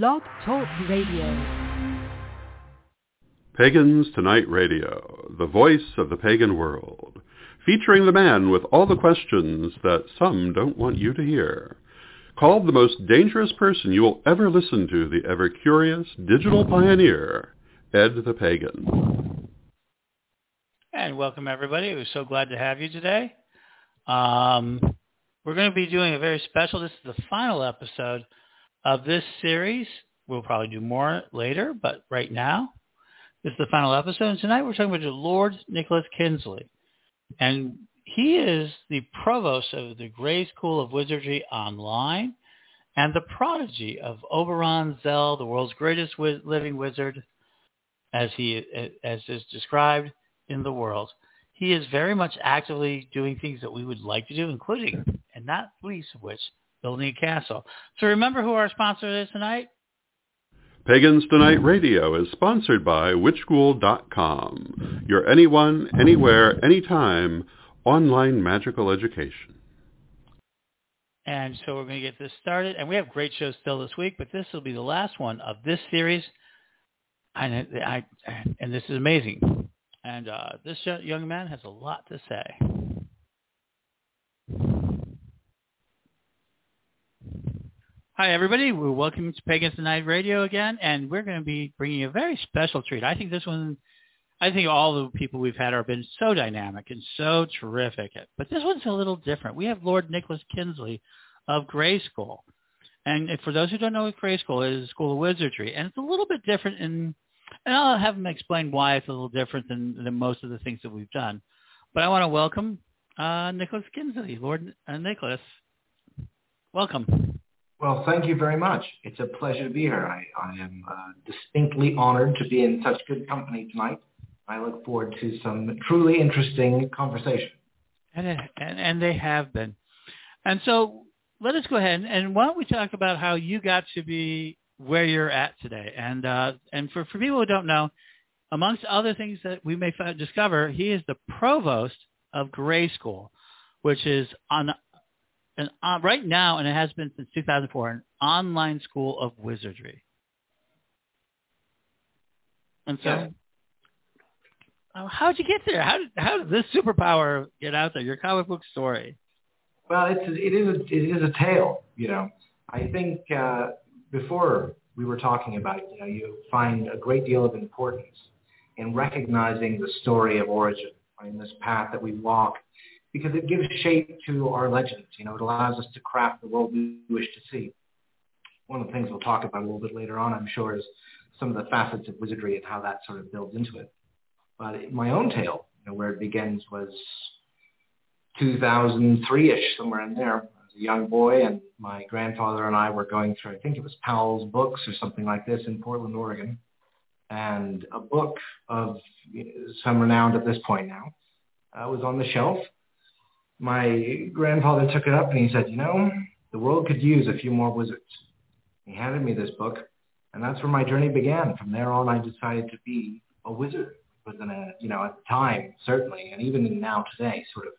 Blog Talk Radio. Pagans Tonight Radio, the voice of the pagan world, featuring the man with all the questions that some don't want you to hear. Called the most dangerous person you will ever listen to, the ever-curious digital pioneer, Ed the Pagan. And welcome everybody. We're so glad to have you today. Um, we're going to be doing a very special, this is the final episode of this series. We'll probably do more later, but right now, this is the final episode. And tonight we're talking about Lord Nicholas Kingsley. And he is the provost of the Grey School of Wizardry Online and the prodigy of Oberon Zell, the world's greatest living wizard, as he as is described in the world. He is very much actively doing things that we would like to do, including, and not least of which, building a castle. So remember who our sponsor is tonight? Pagans Tonight Radio is sponsored by witchschool.com, your anyone, anywhere, anytime online magical education. And so we're going to get this started. And we have great shows still this week, but this will be the last one of this series. And, I, and this is amazing. And uh, this young man has a lot to say. Hi, everybody. We're welcome to Pagans Tonight Radio again, and we're going to be bringing a very special treat. I think this one, I think all the people we've had have been so dynamic and so terrific, but this one's a little different. We have Lord Nicholas Kingsley of Grey School. And for those who don't know what Grey School is, a School of Wizardry, and it's a little bit different in, and I'll have him explain why it's a little different than, than most of the things that we've done. But I want to welcome uh, Nicholas Kingsley, Lord uh, Nicholas. Welcome. Well, thank you very much. It's a pleasure to be here. I, I am uh, distinctly honored to be in such good company tonight. I look forward to some truly interesting conversation. And, and, and they have been. And so let us go ahead and why don't we talk about how you got to be where you're at today? And uh, and for, for people who don't know, amongst other things that we may find, discover, he is the provost of Grey School, which is on an, uh, right now, and it has been since 2004, an online school of wizardry. And so, yeah. uh, how'd you get there? How did how did this superpower get out there? Your comic book story. Well, it's it is a, it is a tale. You know, I think uh, before we were talking about it, you know, you find a great deal of importance in recognizing the story of origin in this path that we walk because it gives shape to our legends. You know, it allows us to craft the world we wish to see. One of the things we'll talk about a little bit later on, I'm sure, is some of the facets of wizardry and how that sort of builds into it. But my own tale, you know, where it begins was 2003-ish, somewhere in there. I was a young boy, and my grandfather and I were going through, I think it was Powell's Books or something like this in Portland, Oregon, and a book of some renown at this point now uh, was on the shelf my grandfather took it up and he said, you know, the world could use a few more wizards. He handed me this book, and that's where my journey began. From there on, I decided to be a wizard. It was in a, you know, at the time, certainly, and even now today, sort of.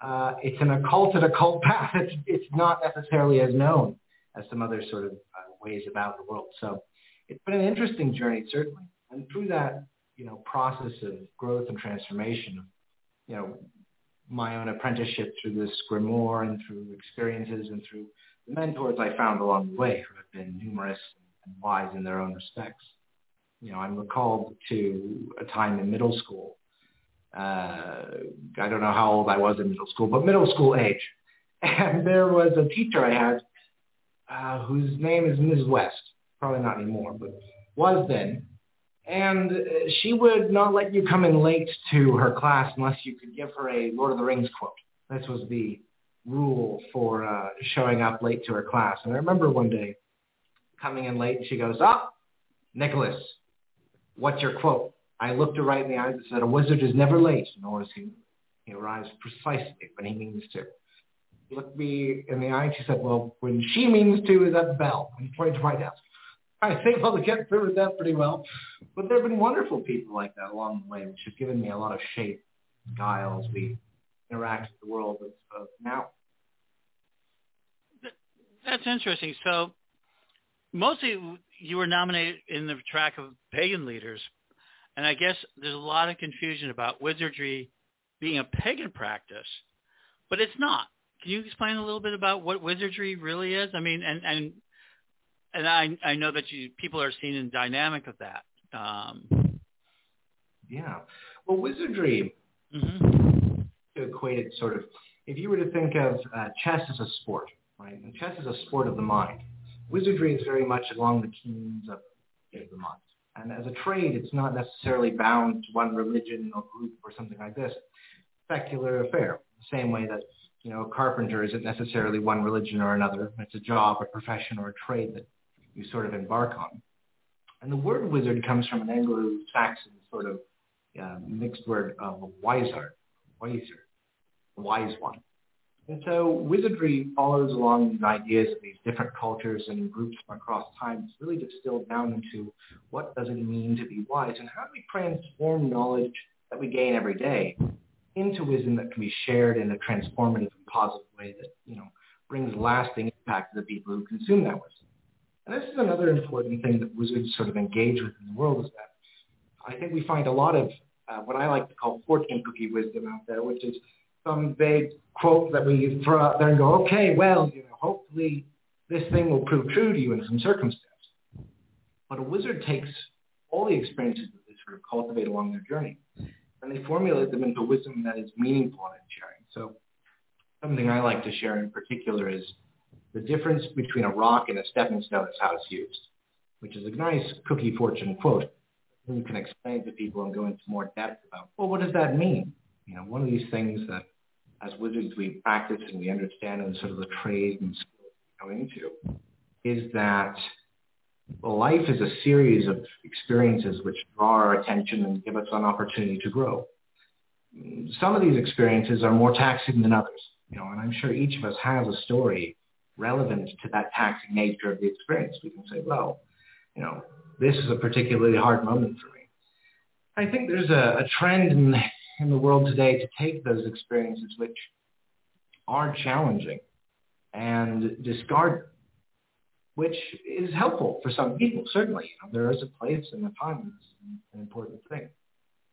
Uh, it's an occulted occult path. It's, it's not necessarily as known as some other sort of uh, ways about the world. So it's been an interesting journey, certainly. And through that, you know, process of growth and transformation, you know, my own apprenticeship through this grimoire and through experiences and through the mentors I found along the way who have been numerous and wise in their own respects. You know, I'm recalled to a time in middle school. Uh, I don't know how old I was in middle school, but middle school age. And there was a teacher I had uh, whose name is Ms. West, probably not anymore, but was then and she would not let you come in late to her class unless you could give her a Lord of the Rings quote. This was the rule for uh, showing up late to her class. And I remember one day coming in late, and she goes, "Ah, Nicholas, what's your quote?" I looked her right in the eyes and said, "A wizard is never late, nor is he. He arrives precisely when he means to." Looked me in the eye and she said, "Well, when she means to is at the bell." And pointed to my desk. I was able to get through with that pretty well. But there have been wonderful people like that along the way, which have given me a lot of shape, guile as we interact with the world of, of now. That's interesting. So mostly you were nominated in the track of pagan leaders, and I guess there's a lot of confusion about wizardry being a pagan practice, but it's not. Can you explain a little bit about what wizardry really is? I mean, and and and I I know that you people are seeing the dynamic of that. Um, yeah. Well, wizardry, mm-hmm. to equate it sort of, if you were to think of uh, chess as a sport, right? And chess is a sport of the mind. Wizardry is very much along the of, of the mind. And as a trade, it's not necessarily bound to one religion or group or something like this. Secular affair, the same way that you know, a carpenter isn't necessarily one religion or another. It's a job, a profession, or a trade that you sort of embark on. And the word wizard comes from an Anglo-Saxon sort of uh, mixed word of wiser, wiser, wise one. And so wizardry follows along these ideas of these different cultures and groups from across time. It's really distilled down into what does it mean to be wise and how do we transform knowledge that we gain every day into wisdom that can be shared in a transformative and positive way that, you know, brings lasting impact to the people who consume that wisdom. And this is another important thing that wizards sort of engage with in the world is that I think we find a lot of uh, what I like to call fortune cookie wisdom out there, which is some vague quote that we throw out there and go, okay, well, you know, hopefully this thing will prove true to you in some circumstance. But a wizard takes all the experiences that they sort of cultivate along their journey and they formulate them into wisdom that is meaningful and sharing. So something I like to share in particular is the difference between a rock and a stepping stone is how it's used, which is a nice cookie fortune quote. You can explain to people and go into more depth about, well, what does that mean? You know, one of these things that as wizards we practice and we understand and sort of the trade and skills we go into is that life is a series of experiences which draw our attention and give us an opportunity to grow. Some of these experiences are more taxing than others, you know, and I'm sure each of us has a story relevant to that taxing nature of the experience. We can say, well, you know, this is a particularly hard moment for me. I think there's a, a trend in, in the world today to take those experiences which are challenging and discard them which is helpful for some people, certainly. You know, there is a place and a time. It's an important thing.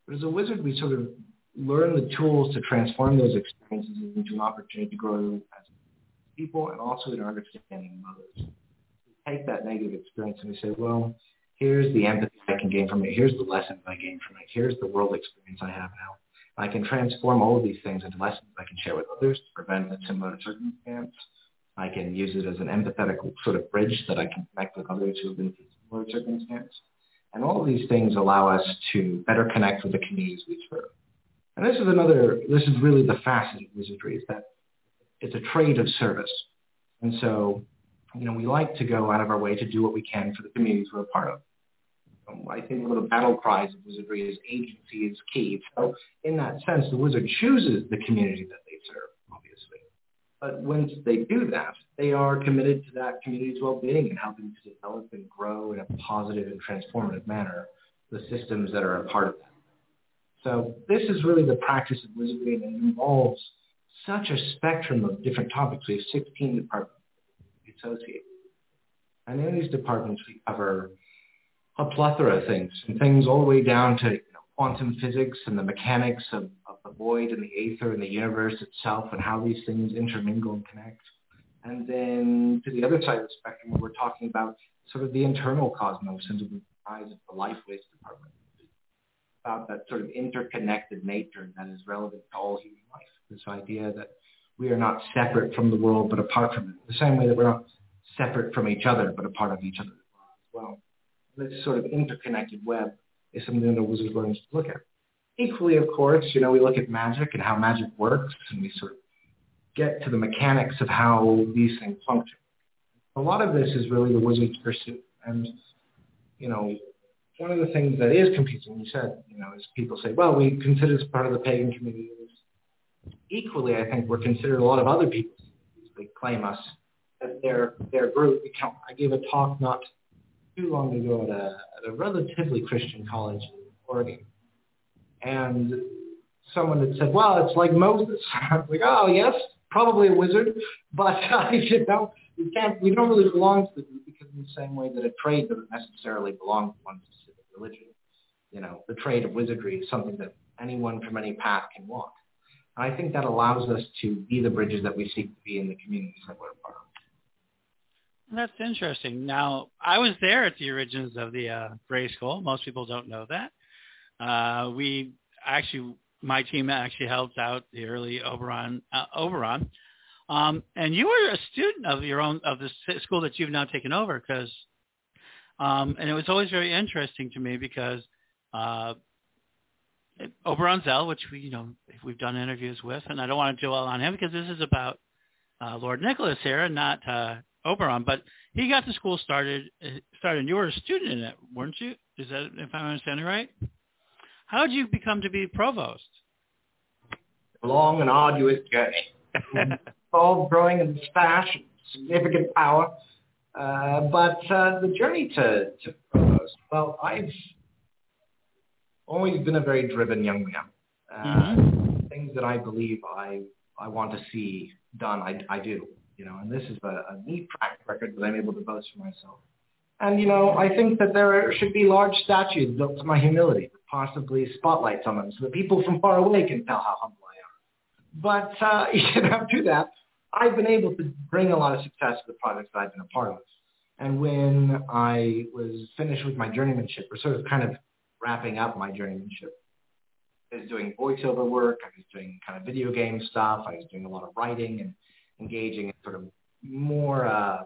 But as a wizard, we sort of learn the tools to transform those experiences into an opportunity to grow as people and also in our understanding of others. We take that negative experience and we say, well, here's the empathy I can gain from it. Here's the lessons I gain from it. Here's the world experience I have now. I can transform all of these things into lessons I can share with others to prevent a similar circumstance I can use it as an empathetic sort of bridge that I can connect with others who have been through similar circumstance. And all of these things allow us to better connect with the communities we serve. And this is another, this is really the facet of wizardry is that it's a trade of service. And so, you know, we like to go out of our way to do what we can for the communities we're a part of. Um, I think one of the battle cries of wizardry is agency is key. So in that sense, the wizard chooses the community that they serve. Obviously. But once they do that, they are committed to that community's well-being and helping to develop and grow in a positive and transformative manner the systems that are a part of that. So this is really the practice of wizardry and it involves such a spectrum of different topics. We have 16 departments associated. And in these departments, we cover a plethora of things, from things all the way down to you know, quantum physics and the mechanics of the void and the aether and the universe itself and how these things intermingle and connect. And then to the other side of the spectrum, we're talking about sort of the internal cosmos and the rise of the life waste department, about that sort of interconnected nature that is relevant to all human life. This idea that we are not separate from the world but apart from it, the same way that we're not separate from each other but a part of each other as well. This sort of interconnected web is something that wizard learns to look at. Equally, of course, you know, we look at magic and how magic works, and we sort of get to the mechanics of how these things function. A lot of this is really the wizard's pursuit. And, you know, one of the things that is confusing, you said, you know, is people say, well, we consider this part of the pagan community. Equally, I think we're considered a lot of other people. They claim us as their, their group. I gave a talk not too long ago at a, at a relatively Christian college in Oregon and someone had said, well, it's like Moses. I was like, oh, yes, probably a wizard, but uh, you know, we can't, we don't really belong to the group because in the same way that a trade doesn't necessarily belong to one specific religion. You know, the trade of wizardry is something that anyone from any path can walk. I think that allows us to be the bridges that we seek to be in the communities that we're part of. That's interesting. Now, I was there at the origins of the uh, Grey School. Most people don't know that. Uh, we actually, my team actually helped out the early Oberon. Uh, Oberon, um, and you were a student of your own of the school that you've now taken over, because, um, and it was always very interesting to me because uh, Oberon Zell, which we you know we've done interviews with, and I don't want to dwell on him because this is about uh, Lord Nicholas here, and not uh, Oberon, but he got the school started. Uh, started. You were a student in it, weren't you? Is that if I'm understanding right? How did you become to be provost? A long and arduous journey. All growing in stash, significant power. Uh, but uh, the journey to, to provost, well, I've always been a very driven young man. Uh, mm-hmm. Things that I believe I I want to see done, I, I do you know, and this is a, a neat track record that I'm able to boast for myself. And, you know, I think that there should be large statues built to my humility, possibly spotlights on them so that people from far away can tell how humble I am. But, uh, you know, to that, I've been able to bring a lot of success to the projects that I've been a part of. And when I was finished with my journeymanship, or sort of kind of wrapping up my journeymanship, I was doing voiceover work, I was doing kind of video game stuff, I was doing a lot of writing and engaging in sort of more, uh,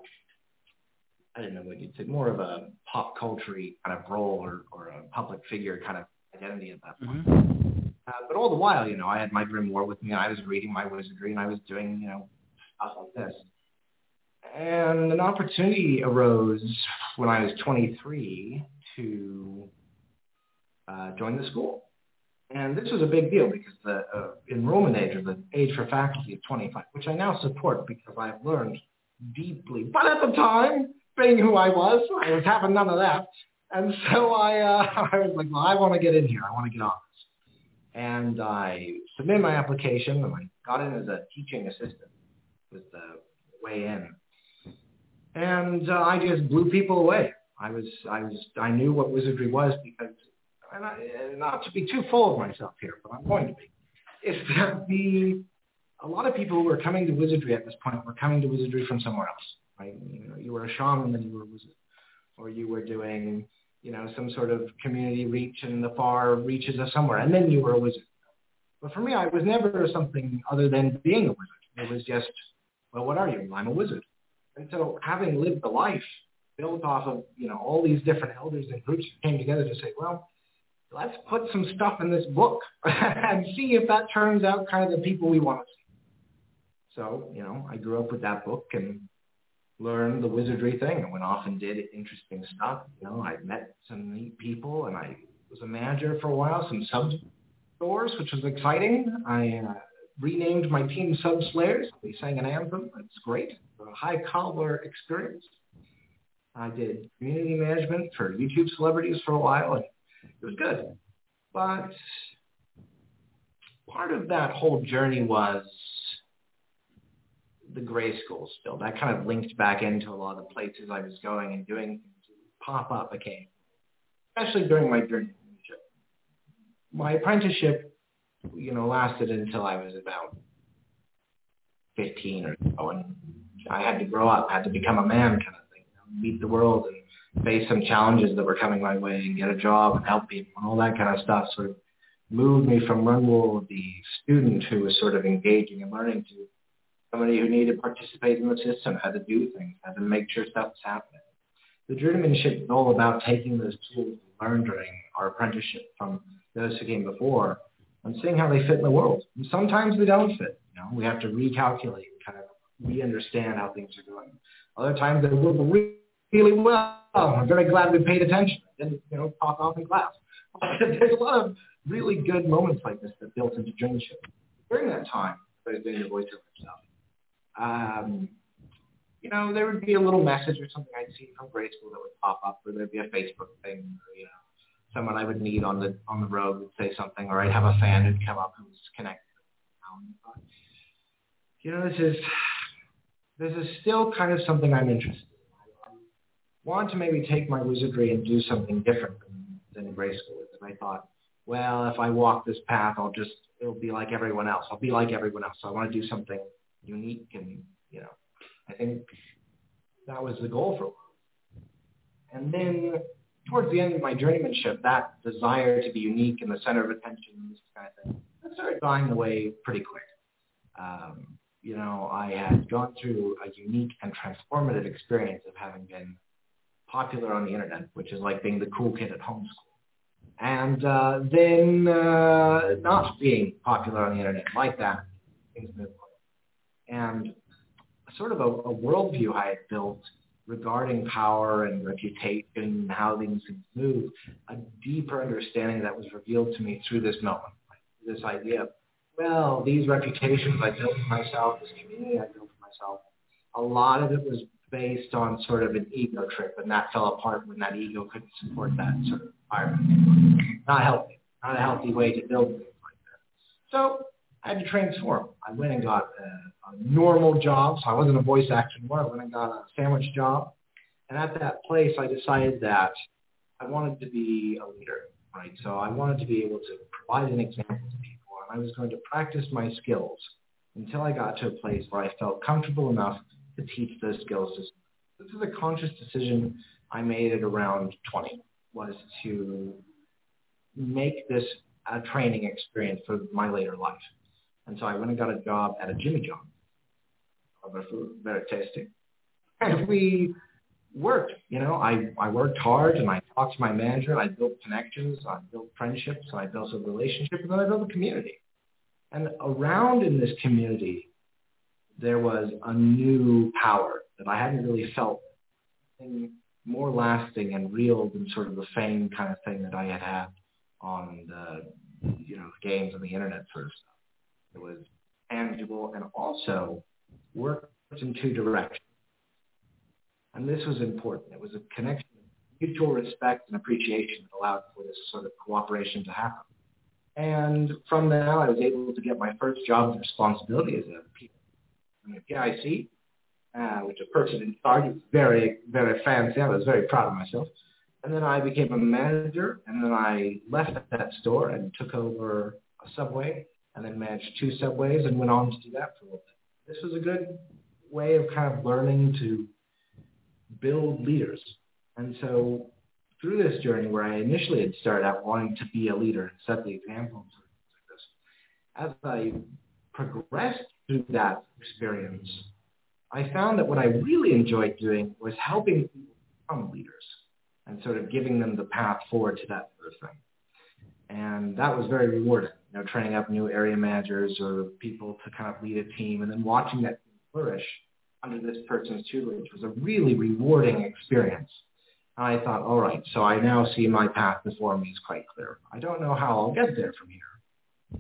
I don't know what you'd say, more of a pop culture kind of role or, or a public figure kind of identity at that point. Mm-hmm. Uh, but all the while, you know, I had my grimoire with me. And I was reading my wizardry, and I was doing, you know, stuff like this. And an opportunity arose when I was 23 to uh, join the school. And this was a big deal because the uh, enrollment age or the age for faculty is 25, which I now support because I've learned deeply. But at the time, being who I was, I was having none of that. And so I, uh, I was like, well, I want to get in here. I want to get on this. And I submitted my application and I got in as a teaching assistant with the way in. And uh, I just blew people away. I was, I was, I knew what wizardry was because and I, not to be too full of myself here, but I'm going to be, is that the a lot of people who are coming to wizardry at this point were coming to wizardry from somewhere else. Right? You know, you were a shaman, and you were a wizard, or you were doing you know some sort of community reach in the far reaches of somewhere, and then you were a wizard. But for me, I was never something other than being a wizard. It was just, well, what are you? I'm a wizard. And so having lived the life built off of, you know, all these different elders and groups came together to say, well, let's put some stuff in this book and see if that turns out kind of the people we want to see. So, you know, I grew up with that book and learned the wizardry thing. I went off and did interesting stuff. You know, I met some neat people and I was a manager for a while, some sub stores, which was exciting. I uh, renamed my team Sub Slayers. We sang an anthem. It's great. A high caliber experience. I did community management for YouTube celebrities for a while and it was good. But part of that whole journey was the Grey School still. That kind of linked back into a lot of the places I was going and doing pop up again, especially during my journey. My apprenticeship, you know, lasted until I was about 15 or so, and I had to grow up, had to become a man kind of thing, you know, meet the world and face some challenges that were coming my way and get a job and help people and all that kind of stuff sort of moved me from Runwell, the student who was sort of engaging and learning to somebody who needed to participate in the system, had to do things, had to make sure stuff was happening. The journeymanship is all about taking those tools learned during our apprenticeship from those who came before and seeing how they fit in the world. And sometimes they don't fit. You know, we have to recalculate, kind of re-understand how things are going. Other times they work really well I'm very glad we paid attention. Didn't, you know, talk off in class. There's a lot of really good moments like this that built into journeyship. During that time, I the voiceover stuff. Um, you know, there would be a little message or something I'd see from Grey School that would pop up, or there'd be a Facebook thing, or you know, someone I would meet on the on the road would say something, or I'd have a fan who'd come up who was connected. you know, this is this is still kind of something I'm interested want to maybe take my wizardry and do something different than, than Grey School is. And I thought, well, if I walk this path, I'll just it'll be like everyone else. I'll be like everyone else. So I want to do something unique, and you know, I think that was the goal for a while. And then towards the end of my journeymanship, that desire to be unique and the center of attention, and this kind of thing, that started dying away pretty quick. Um, you know, I had gone through a unique and transformative experience of having been popular on the internet, which is like being the cool kid at homeschool. And uh, then uh, not being popular on the internet like that, And sort of a, a worldview I had built regarding power and reputation and how things move, a deeper understanding that was revealed to me through this moment, this idea of, well, these reputations I built for myself, this community I built for myself, a lot of it was based on sort of an ego trip, and that fell apart when that ego couldn't support that sort of environment. Not healthy, not a healthy way to build things like that. So I had to transform. I went and got a, a normal job, so I wasn't a voice actor anymore. I went and got a sandwich job, and at that place, I decided that I wanted to be a leader, right? So I wanted to be able to provide an example to people, and I was going to practice my skills until I got to a place where I felt comfortable enough to teach those skills. This is a conscious decision I made at around 20, was to make this a training experience for my later life. And so I went and got a job at a Jimmy John. Very tasty. And we worked, you know, I, I worked hard and I talked to my manager and I built connections, I built friendships, I built a relationship, and then I built a community. And around in this community, there was a new power that I hadn't really felt more lasting and real than sort of the fame kind of thing that I had had on the, you know, games and the internet sort of stuff. It was tangible and also worked in two directions. And this was important. It was a connection of mutual respect and appreciation that allowed for this sort of cooperation to happen. And from there, I was able to get my first job and responsibility as a PIC, uh, which a person in charge was very, very fancy. I was very proud of myself. And then I became a manager, and then I left that store and took over a Subway and then managed two subways and went on to do that for a little bit. This was a good way of kind of learning to build leaders. And so through this journey where I initially had started out wanting to be a leader and set the example as I progressed through that experience, I found that what I really enjoyed doing was helping people become leaders and sort of giving them the path forward to that sort of thing. And that was very rewarding you know, training up new area managers or people to kind of lead a team and then watching that team flourish under this person's tutelage was a really rewarding experience. And I thought, all right, so I now see my path before me is quite clear. I don't know how I'll get there from here,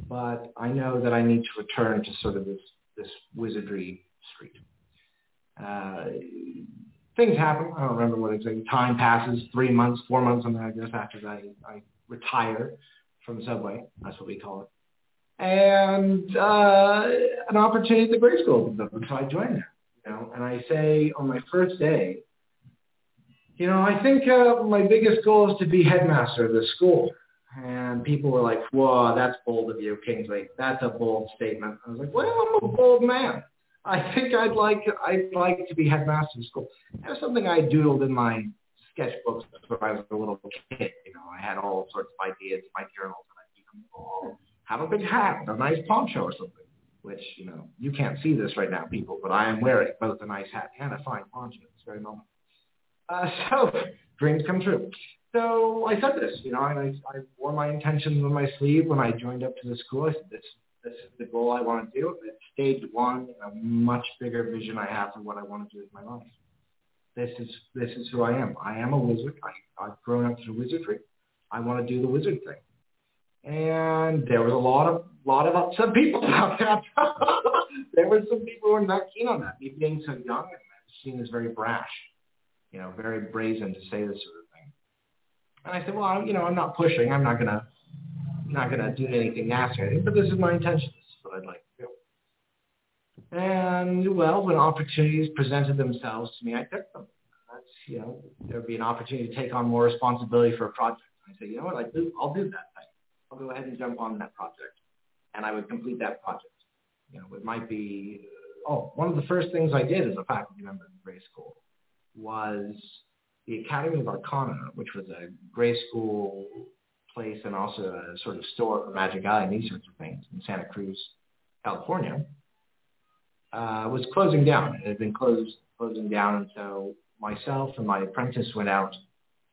but I know that I need to return to sort of this, this wizardry street. Uh, things happen. I don't remember what exactly. Time passes, three months, four months, something like this after I, I retire from the Subway. That's what we call it. And uh, an opportunity at the Grey School opened up, so I join there. You know, and I say on my first day, you know, I think uh, my biggest goal is to be headmaster of this school. And people were like, whoa, that's bold of you, Kingsley. That's a bold statement. I was like, well, I'm a bold man. I think I'd like I'd like to be headmaster of school. That was something I doodled in my sketchbooks when I was a little kid. You know, I had all sorts of ideas in my journals, and I'd them all. Have a big hat, a nice poncho or something. Which you know, you can't see this right now, people, but I am wearing both a nice hat and a fine poncho at this very moment. Uh, so dreams come true. So I said this, you know, and I, I wore my intentions on my sleeve when I joined up to the school. I said, this, this is the goal I want to do. It's stage one, a much bigger vision I have for what I want to do with my life this is this is who I am. I am a wizard. I, I've grown up through wizardry. I want to do the wizard thing. And there was a lot of lot of upset people about that. there were some people who were not keen on that. Me being so young and seen as very brash, you know, very brazen to say this sort of. And I said, well, you know, I'm not pushing. I'm not gonna not gonna do anything nasty, but this is my intention. This is what I'd like to do. And well, when opportunities presented themselves to me, I took them. That's you know, there'd be an opportunity to take on more responsibility for a project. I say, you know what, I do, I'll do that thing. I'll go ahead and jump on that project, and I would complete that project. You know, it might be. Oh, one of the first things I did as a faculty member in Grey School was the Academy of Arcana, which was a Grey School place and also a sort of store for Magic Alley and these sorts of things in Santa Cruz, California uh, was closing down. It had been closed, closing down, and so myself and my apprentice went out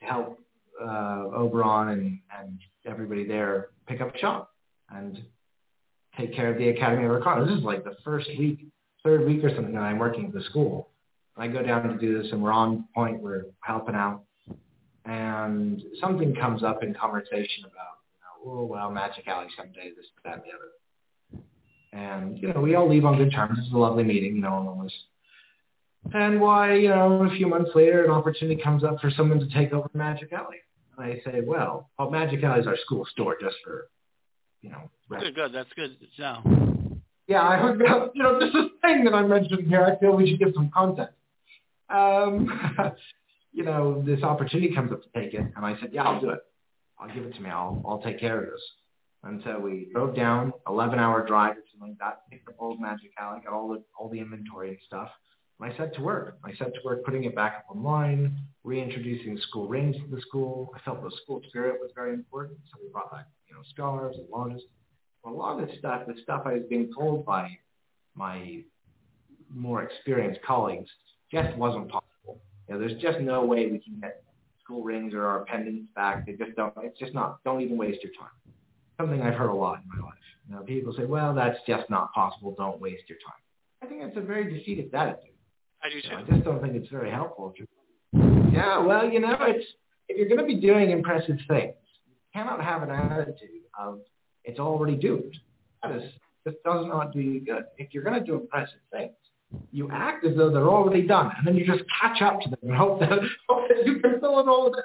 to help uh, Oberon and, and everybody there pick up shop and take care of the Academy of Arcana. This is like the first week, third week or something that I'm working at the school. I go down to do this and we're on point, we're helping out. And something comes up in conversation about, you know, oh, well, Magic Alley someday, this, that, and the other. And, you know, we all leave on good terms. It's a lovely meeting, you know, and was and why, you know, a few months later, an opportunity comes up for someone to take over Magic Alley. And I say, well, well, Magic Alley is our school store just for, you know. Rest. Good, good. That's good So. Yeah, I heard, you know, this is thing that I mentioned here. I feel we should give some context. Um, you know, this opportunity comes up to take it, and I said, yeah, I'll do it. I'll give it to me. I'll, I'll take care of this. And so we drove down, 11 hour drive or something like that, picked up old Magic Alley, got all the, all the inventory and stuff. And I set to work. I set to work putting it back up online, reintroducing school rings to the school. I felt the school spirit was very important, so we brought back, you know, scarves and. Well, a lot of this stuff, the stuff I was being told by my more experienced colleagues, just wasn't possible. You know, there's just no way we can get school rings or our pendants back. They just don't. It's just not. Don't even waste your time something I've heard a lot in my life. You know, people say, well, that's just not possible. Don't waste your time. I think that's a very defeatist attitude. I do too. You know, I just don't think it's very helpful. Yeah, well, you know, it's if you're going to be doing impressive things, you cannot have an attitude of it's already doomed. That is, this does not do you good. If you're going to do impressive things, you act as though they're already done, and then you just catch up to them and hope that, hope that you can fill in all of it.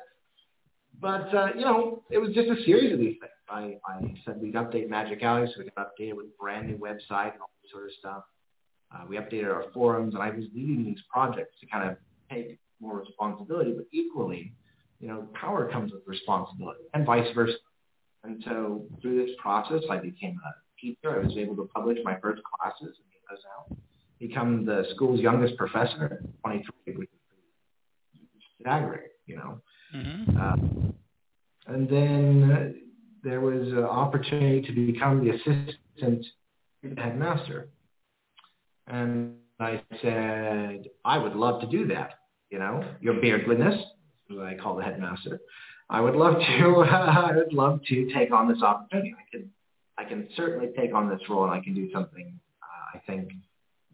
But uh, you know, it was just a series of these things. I, I said we'd update Magic Alley, so we got updated with a brand new website and all this sort of stuff. Uh, we updated our forums, and I was leading these projects to kind of take more responsibility, but equally, you know, power comes with responsibility, and vice versa. And so through this process, I became a teacher. I was able to publish my first classes and get those out. Become the school's youngest professor at 23, which is staggering, you know. Mm-hmm. Uh, and then there was an opportunity to become the assistant headmaster. And I said, I would love to do that. You know, your beardliness, as I call the headmaster. I would love to. I would love to take on this opportunity. I can, I can certainly take on this role, and I can do something. Uh, I think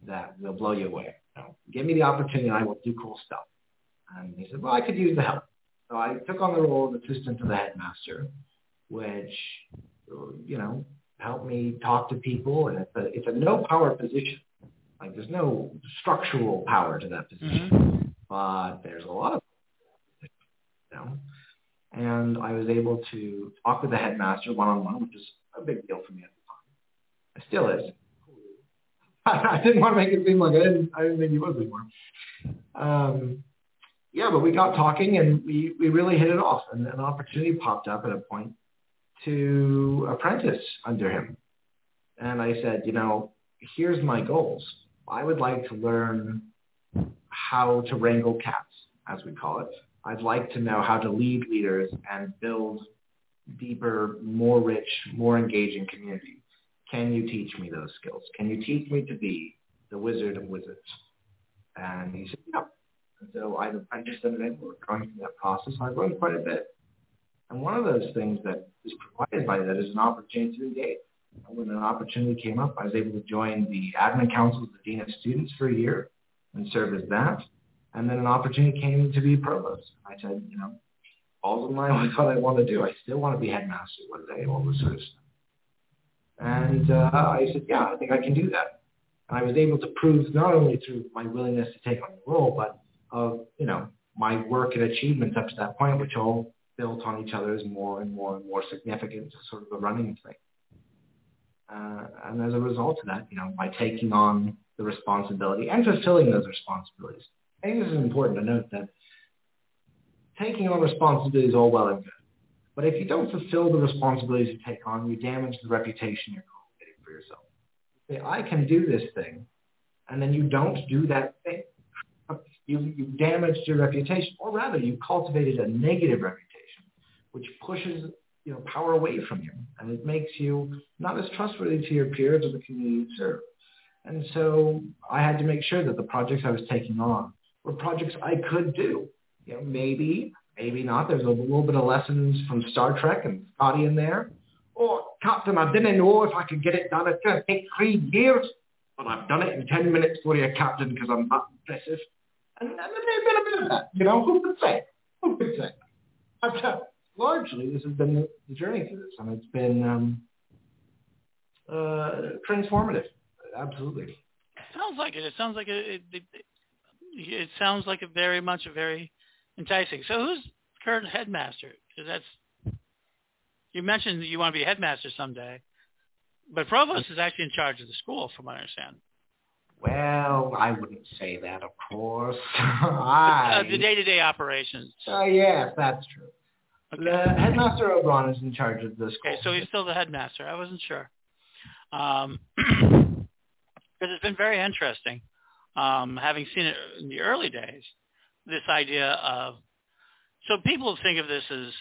that will blow you away. Know, give me the opportunity, and I will do cool stuff. And he said, well, I could use the help. So I took on the role of assistant to the headmaster which, you know, help me talk to people. And it's a, it's a no power position. Like there's no structural power to that position, mm-hmm. but there's a lot of, you know. And I was able to talk with the headmaster one-on-one, which is a big deal for me at the time. It still is. I didn't want to make it seem like I didn't, I didn't think he was anymore. Um, yeah, but we got talking and we, we really hit it off. And an opportunity popped up at a point to apprentice under him. And I said, you know, here's my goals. I would like to learn how to wrangle cats, as we call it. I'd like to know how to lead leaders and build deeper, more rich, more engaging community. Can you teach me those skills? Can you teach me to be the wizard of wizards? And he said, yeah. And so I've apprenticed him. We're going through that process. I've learned quite a bit. And one of those things that is provided by that is an opportunity to engage. When an opportunity came up, I was able to join the admin council of the dean of students for a year and serve as that. And then an opportunity came to be provost. I said, you know, all of my life what I want to do. I still want to be headmaster one day, all this sort of stuff. And uh, I said, yeah, I think I can do that. And I was able to prove not only through my willingness to take on the role, but of, you know, my work and achievements up to that point, which all built on each other is more and more and more significant sort of a running thing. Uh, and as a result of that, you know, by taking on the responsibility and fulfilling those responsibilities, I think this is important to note that taking on responsibility is all well and good. But if you don't fulfill the responsibilities you take on, you damage the reputation you're cultivating for yourself. say, I can do this thing, and then you don't do that thing. You, you've damaged your reputation, or rather, you've cultivated a negative reputation, which pushes you know, power away from you, and it makes you not as trustworthy to your peers or the community you serve. And so I had to make sure that the projects I was taking on were projects I could do. You know, maybe, maybe not. There's a little bit of lessons from Star Trek and Scotty in there. Oh, Captain, I didn't know if I could get it done. It's going to take three years. But I've done it in 10 minutes for you, Captain, because I'm that impressive. And, there's been a bit of that. You know, who could say? Who could say? But uh, largely, this has been the, the journey through this. And it's been um, uh, transformative. Absolutely. It Sounds like it. It sounds like it, it, it it sounds like a very much a very enticing. So who's current headmaster? Because that's you mentioned that you want to be a headmaster someday, but provost is actually in charge of the school, from what I understand. Well, I wouldn't say that, of course. I, uh, the day-to-day operations. Uh, yes, that's true. Okay. The headmaster Oberon is in charge of the school. Okay, so he's still the headmaster. I wasn't sure. Um, because it's been very interesting um, having seen it in the early days, this idea of so people think of this as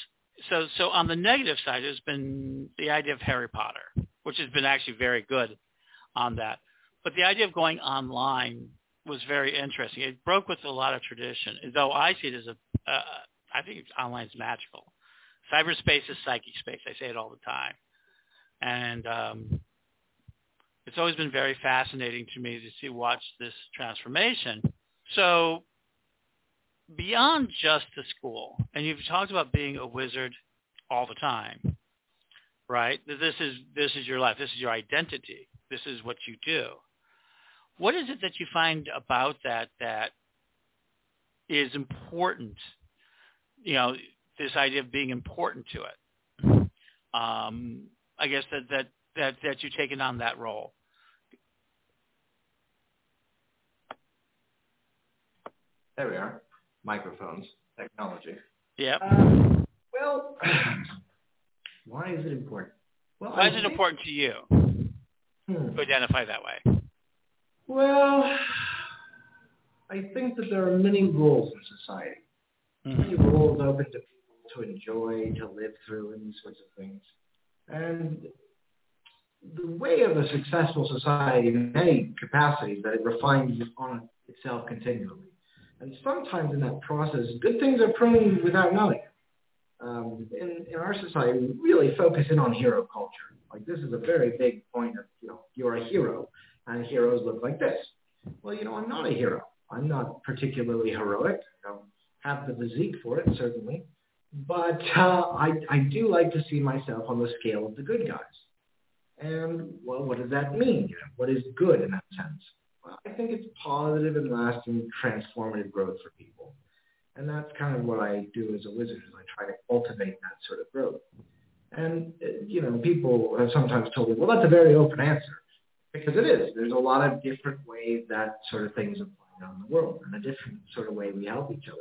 so so on the negative side has been the idea of Harry Potter, which has been actually very good on that. But the idea of going online was very interesting. It broke with a lot of tradition, though I see it as a uh, I think online is magical. Cyberspace is psychic space. I say it all the time, and um, it's always been very fascinating to me to see watch this transformation. So beyond just the school, and you've talked about being a wizard all the time, right? This is this is your life. This is your identity. This is what you do. What is it that you find about that that is important? You know, this idea of being important to it. Um, I guess that that that that you've taken on that role. There we are. Microphones, technology. Yeah. Uh, well, why is it important? Well, why I is it important to you hmm. to identify that way? Well, I think that there are many roles in society. Mm-hmm. Many roles open to people to enjoy, to live through, and these sorts of things. And the way of a successful society in many capacities that it refines on itself continually. And sometimes in that process, good things are pruned without knowing. Um, in, in our society, we really focus in on hero culture. Like this is a very big point of, you know, you're a hero and heroes look like this. Well, you know, I'm not a hero. I'm not particularly heroic. I don't have the physique for it, certainly. But uh, I, I do like to see myself on the scale of the good guys. And, well, what does that mean? You know, what is good in that sense? I think it's positive and lasting transformative growth for people. And that's kind of what I do as a wizard is I try to cultivate that sort of growth. And, you know, people have sometimes told me, well, that's a very open answer. Because it is. There's a lot of different ways that sort of things apply around the world and a different sort of way we help each other.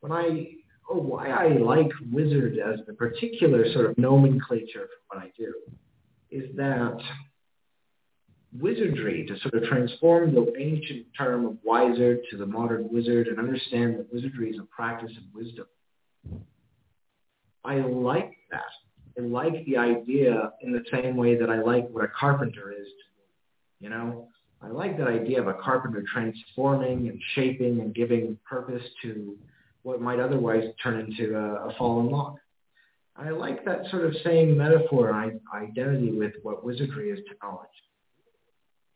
When I, oh, why I like wizard as the particular sort of nomenclature for what I do is that wizardry to sort of transform the ancient term of wiser to the modern wizard and understand that wizardry is a practice of wisdom. I like that. I like the idea in the same way that I like what a carpenter is. You know, I like that idea of a carpenter transforming and shaping and giving purpose to what might otherwise turn into a, a fallen log. I like that sort of same metaphor and identity with what wizardry is to knowledge.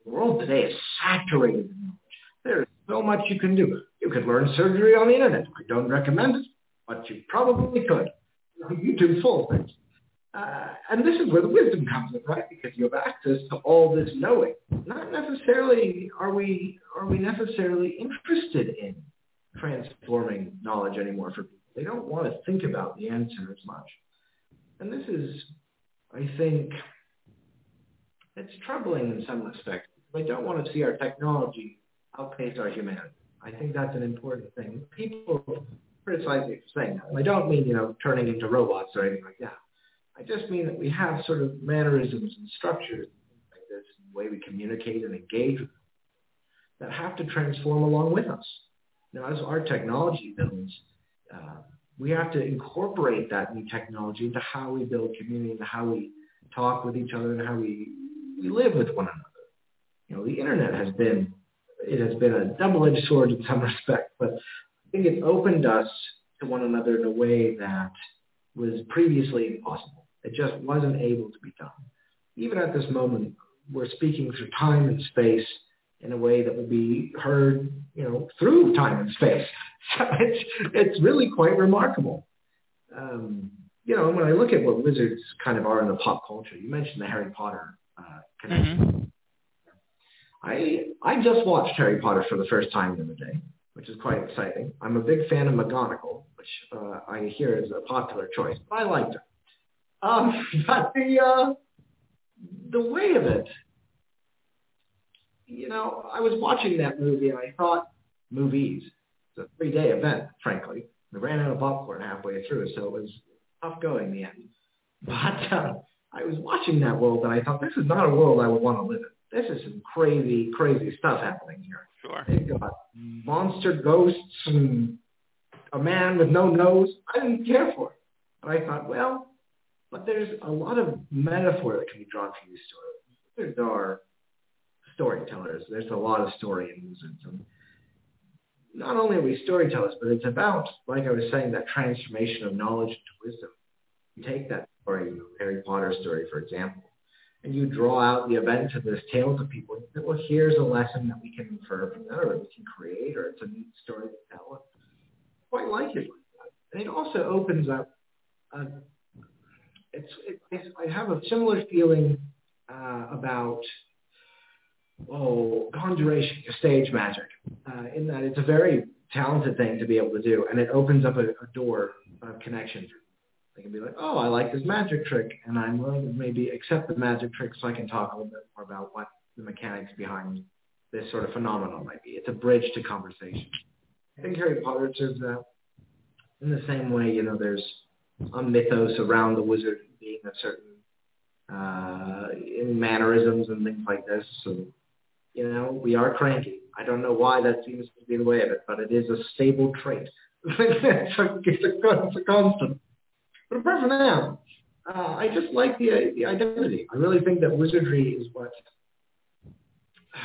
The world today is saturated knowledge. There is so much you can do. You could learn surgery on the internet. I don't recommend it, but you probably could. YouTube full of things. Uh, and this is where the wisdom comes in, right? Because you have access to all this knowing. Not necessarily are we are we necessarily interested in transforming knowledge anymore for people. They don't want to think about the answer as much. And this is, I think, it's troubling in some respects. I don't want to see our technology outpace our humanity. I think that's an important thing. People criticize me for saying that. I don't mean, you know, turning into robots or anything like that. I just mean that we have sort of mannerisms and structures like this, the way we communicate and engage that have to transform along with us. Now, as our technology builds, uh, we have to incorporate that new technology into how we build community, into how we talk with each other, and how we, we live with one another. You know, the internet has been it has been a double-edged sword in some respect, but I think it's opened us to one another in a way that was previously impossible. It just wasn't able to be done. Even at this moment, we're speaking through time and space in a way that will be heard, you know, through time and space. So it's, it's really quite remarkable. Um, you know, when I look at what wizards kind of are in the pop culture, you mentioned the Harry Potter uh, connection. Mm-hmm. I I just watched Harry Potter for the first time the other day, which is quite exciting. I'm a big fan of McGonagall, which uh, I hear is a popular choice, but I liked her. Um, but the uh, the way of it, you know, I was watching that movie and I thought movies. It's a three day event, frankly. I ran out of popcorn halfway through, so it was tough going in the end. But uh, I was watching that world and I thought this is not a world I would want to live in this is some crazy, crazy stuff happening here. Sure. They've got monster ghosts and a man with no nose. I didn't care for it. But I thought, well, but there's a lot of metaphor that can be drawn from these stories. There are storytellers. There's a lot of story in wizards. And not only are we storytellers, but it's about, like I was saying, that transformation of knowledge into wisdom. You take that story, the Harry Potter story, for example, and you draw out the events of this tale to people, and say, well, here's a lesson that we can infer from that, or we can create, or it's a neat story to tell. Quite like it. And it also opens up, uh, it's, it, it's, I have a similar feeling uh, about, oh, conjuration, stage magic, uh, in that it's a very talented thing to be able to do, and it opens up a, a door of connection for they can be like, oh, I like this magic trick, and I'm willing to maybe accept the magic trick so I can talk a little bit more about what the mechanics behind this sort of phenomenon might be. It's a bridge to conversation. I think Harry Potter serves that in the same way, you know, there's a mythos around the wizard being a certain uh, mannerisms and things like this. So, you know, we are cranky. I don't know why that seems to be the way of it, but it is a stable trait. it's, a, it's, a, it's a constant. But apart from that, uh, I just like the, the identity. I really think that wizardry is what,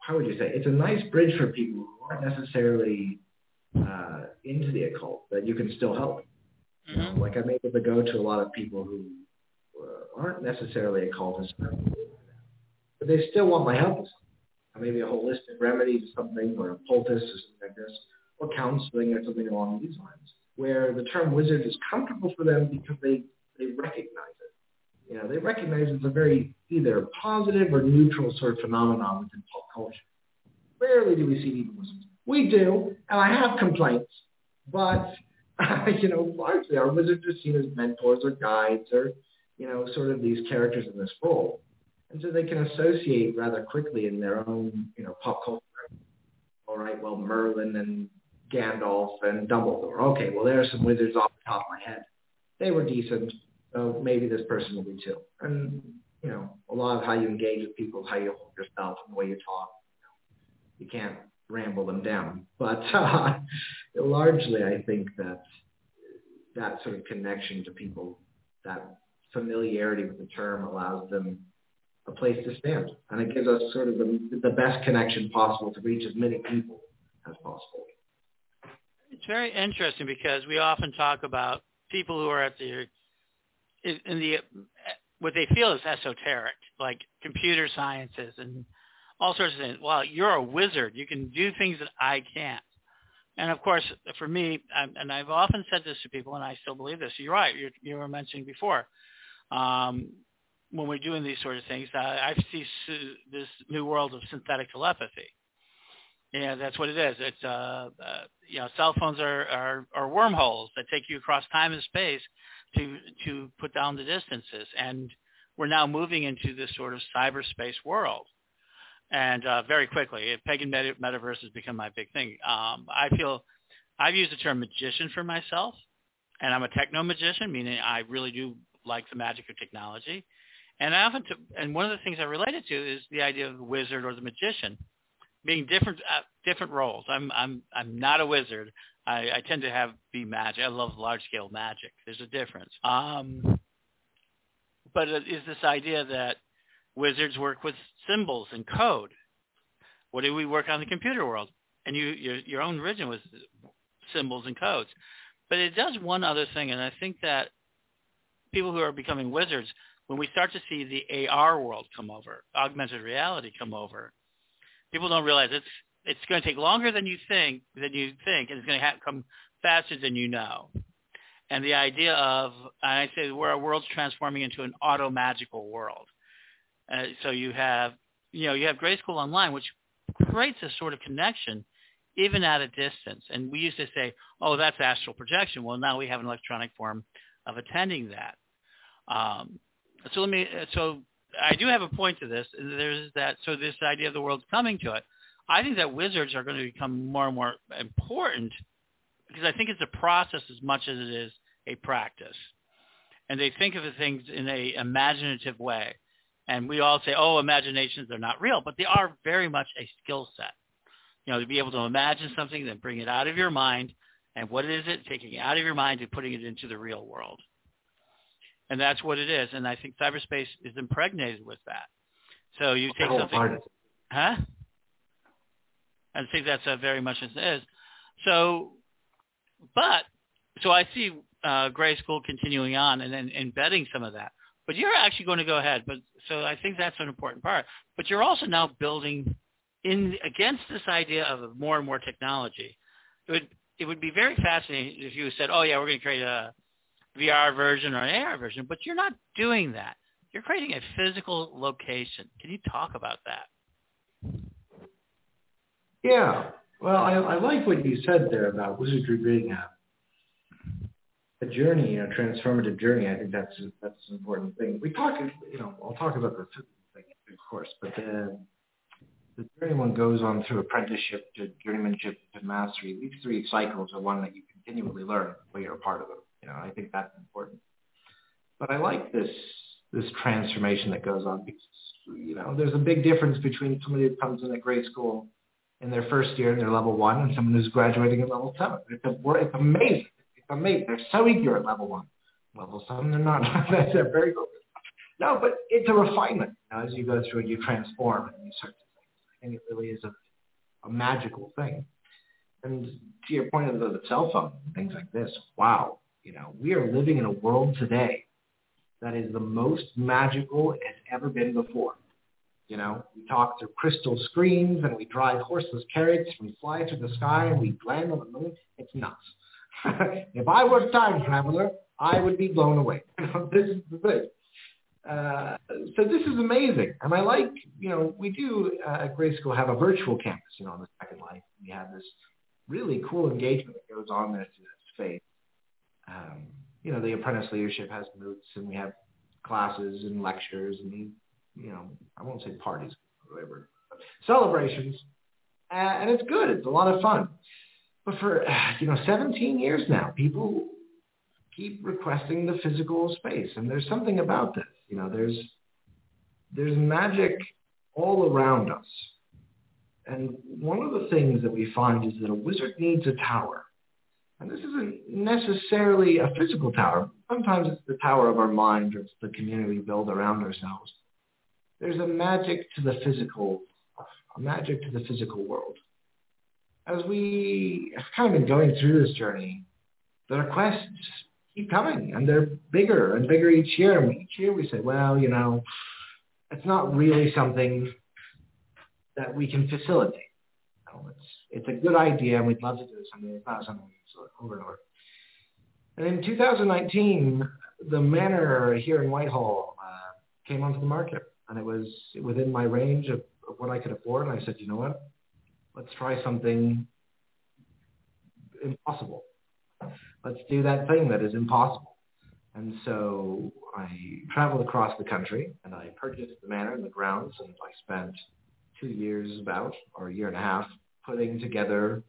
how would you say, it's a nice bridge for people who aren't necessarily uh, into the occult that you can still help. Mm-hmm. You know, like I'm able to go to a lot of people who uh, aren't necessarily occultists, but they still want my help with something. Maybe a holistic remedy to something, or a poultice or something like this, or counseling or something along these lines where the term wizard is comfortable for them because they, they recognize it. You know, they recognize it's a very either positive or neutral sort of phenomenon within pop culture. Rarely do we see evil wizards. We do, and I have complaints, but uh, you know, largely our wizards are seen as mentors or guides or you know, sort of these characters in this role, and so they can associate rather quickly in their own you know pop culture. All right, well, Merlin and Gandalf and Dumbledore. Okay, well, there are some wizards off the top of my head. They were decent, so maybe this person will be too. And, you know, a lot of how you engage with people how you hold yourself and the way you talk. You, can't ramble them down. But uh, largely, I think that that sort of connection to people, that familiarity with the term allows them a place to stand. And it gives us sort of the, the best connection possible to reach as many people as possible. It's very interesting because we often talk about people who are at the in the what they feel is esoteric, like computer sciences and all sorts of things. Well, you're a wizard. You can do things that I can't. And of course, for me, and I've often said this to people, and I still believe this. You're right. You're, you were mentioning before um, when we're doing these sort of things. I, I see this new world of synthetic telepathy yeah, that's what it is. It's uh, uh you know, cell phones are, are are wormholes that take you across time and space to to put down the distances. And we're now moving into this sort of cyberspace world. And uh, very quickly, pagan meta- metaverse has become my big thing. Um, I feel I've used the term magician for myself, and I'm a techno magician, meaning I really do like the magic of technology. And I often, t- and one of the things I related to is the idea of the wizard or the magician being different uh, different roles. I'm I'm I'm not a wizard. I, I tend to have be magic. I love large scale magic. There's a difference. Um, but it is this idea that wizards work with symbols and code. What do we work on the computer world? And you your your own religion was symbols and codes. But it does one other thing, and I think that people who are becoming wizards, when we start to see the AR world come over, augmented reality come over, people don't realize it's it's going to take longer than you think than you think, and it's going to have, come faster than you know. And the idea of, I say, where our world's transforming into an auto magical world. Uh, so you have, you know, you have Grey School Online, which creates a sort of connection even at a distance. And we used to say, oh, that's astral projection. Well, now we have an electronic form of attending that. Um, so let me, so I do have a point to this. There's that, so this idea of the world's coming to it. I think that wizards are going to become more and more important because I think it's a process as much as it is a practice. And they think of the things in a imaginative way. And we all say, oh, imaginations are not real, but they are very much a skill set. You know, to be able to imagine something, then bring it out of your mind. And what is it? Taking it out of your mind and putting it into the real world. And that's what it is. And I think cyberspace is impregnated with that. So you take something, huh? I think that's a very much as it is. So, but so I see uh, school continuing on and then embedding some of that. But you're actually going to go ahead. But so I think that's an important part. But you're also now building in against this idea of more and more technology. It would it would be very fascinating if you said, "Oh yeah, we're going to create a VR version or an AR version," but you're not doing that. You're creating a physical location. Can you talk about that? Yeah. Well, I, I like what you said there about wizardry being a, a journey, a transformative journey. I think that's that's an important thing. We talk, you know, I'll talk about the physical thing, of course, but the the journey one goes on through apprenticeship to journeymanship to mastery. These three cycles are one that you continually learn while you're a part of it. You know, I think that's important. But I like this this transformation that goes on because you know there's a big difference between somebody who comes in at Grey School in their first year and they're level one and someone who's graduating at level seven. It's, a, it's amazing. It's amazing. They're so eager at level one. Level seven, they're not. they're very good. No, but it's a refinement. You as you go through it, you transform and you start to think it really is a, a magical thing. And to your point of the cell phone, things like this, wow, you know, we are living in a world today that is the most magical it has ever been before. You know, we talk through crystal screens and we drive horseless carriages and we fly through the sky and we land on the moon. It's nuts. if I were a time traveler, I would be blown away. this is the thing. Uh, so this is amazing. And I like, you know, we do uh, at School have a virtual campus, you know, on the Second Life. We have this really cool engagement that goes on there through space. Um, you know, the apprentice leadership has moots and we have classes and lectures and you know, I won't say parties, whatever, celebrations, and it's good. It's a lot of fun. But for you know, 17 years now, people keep requesting the physical space, and there's something about this. You know, there's there's magic all around us. And one of the things that we find is that a wizard needs a tower. And this isn't necessarily a physical tower. Sometimes it's the tower of our mind or it's the community we build around ourselves there's a magic to the physical, a magic to the physical world. As we have kind of been going through this journey, the requests keep coming and they're bigger and bigger each year. And each year we say, well, you know, it's not really something that we can facilitate. You know, it's, it's a good idea and we'd love to do something. It's not something over and over. And in 2019, the manor here in Whitehall uh, came onto the market and it was within my range of, of what I could afford. And I said, you know what? Let's try something impossible. Let's do that thing that is impossible. And so I traveled across the country and I purchased the manor and the grounds and I spent two years about, or a year and a half, putting together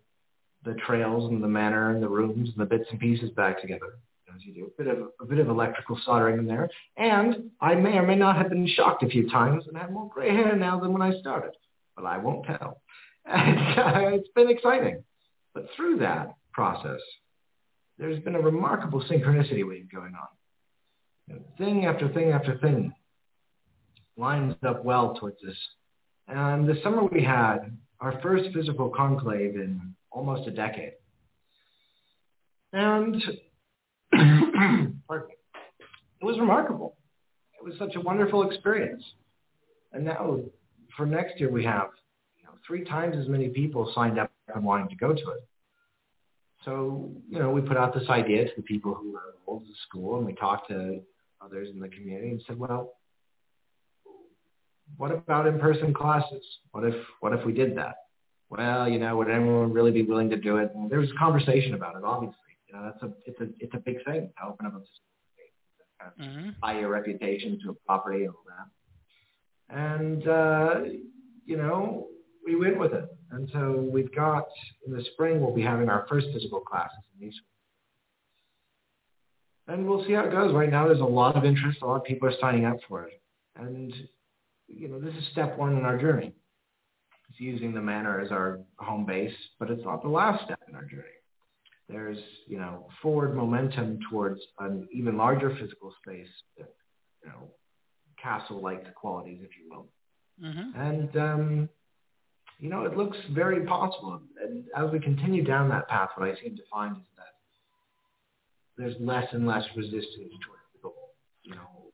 the trails and the manor and the rooms and the bits and pieces back together. As you do, a bit of a bit of electrical soldering in there, and I may or may not have been shocked a few times and have more gray hair now than when I started, but I won't tell. And, uh, it's been exciting, but through that process, there's been a remarkable synchronicity wave going on. Know, thing after thing after thing lines up well towards this. And this summer we had our first physical conclave in almost a decade. And pardon me, it was remarkable. It was such a wonderful experience. And now for next year we have you know, three times as many people signed up and wanting to go to it. So, you know, we put out this idea to the people who are enrolled in the school and we talked to others in the community and said, well, what about in-person classes? What if, what if we did that? Well, you know, would anyone really be willing to do it? And there was a conversation about it, obviously. You know, that's a, it's a, it's a big thing to open up a kind of mm-hmm. buy your reputation to a property and all that. And, uh, you know, we went with it. And so we've got, in the spring, we'll be having our first physical classes in these. And we'll see how it goes. Right now, there's a lot of interest. A lot of people are signing up for it. And, you know, this is step one in our journey. Using the manor as our home base, but it's not the last step in our journey. There's, you know, forward momentum towards an even larger physical space, you know, castle-like qualities, if you will. Mm-hmm. And um, you know, it looks very possible. And as we continue down that path, what I seem to find is that there's less and less resistance towards the goal. You know.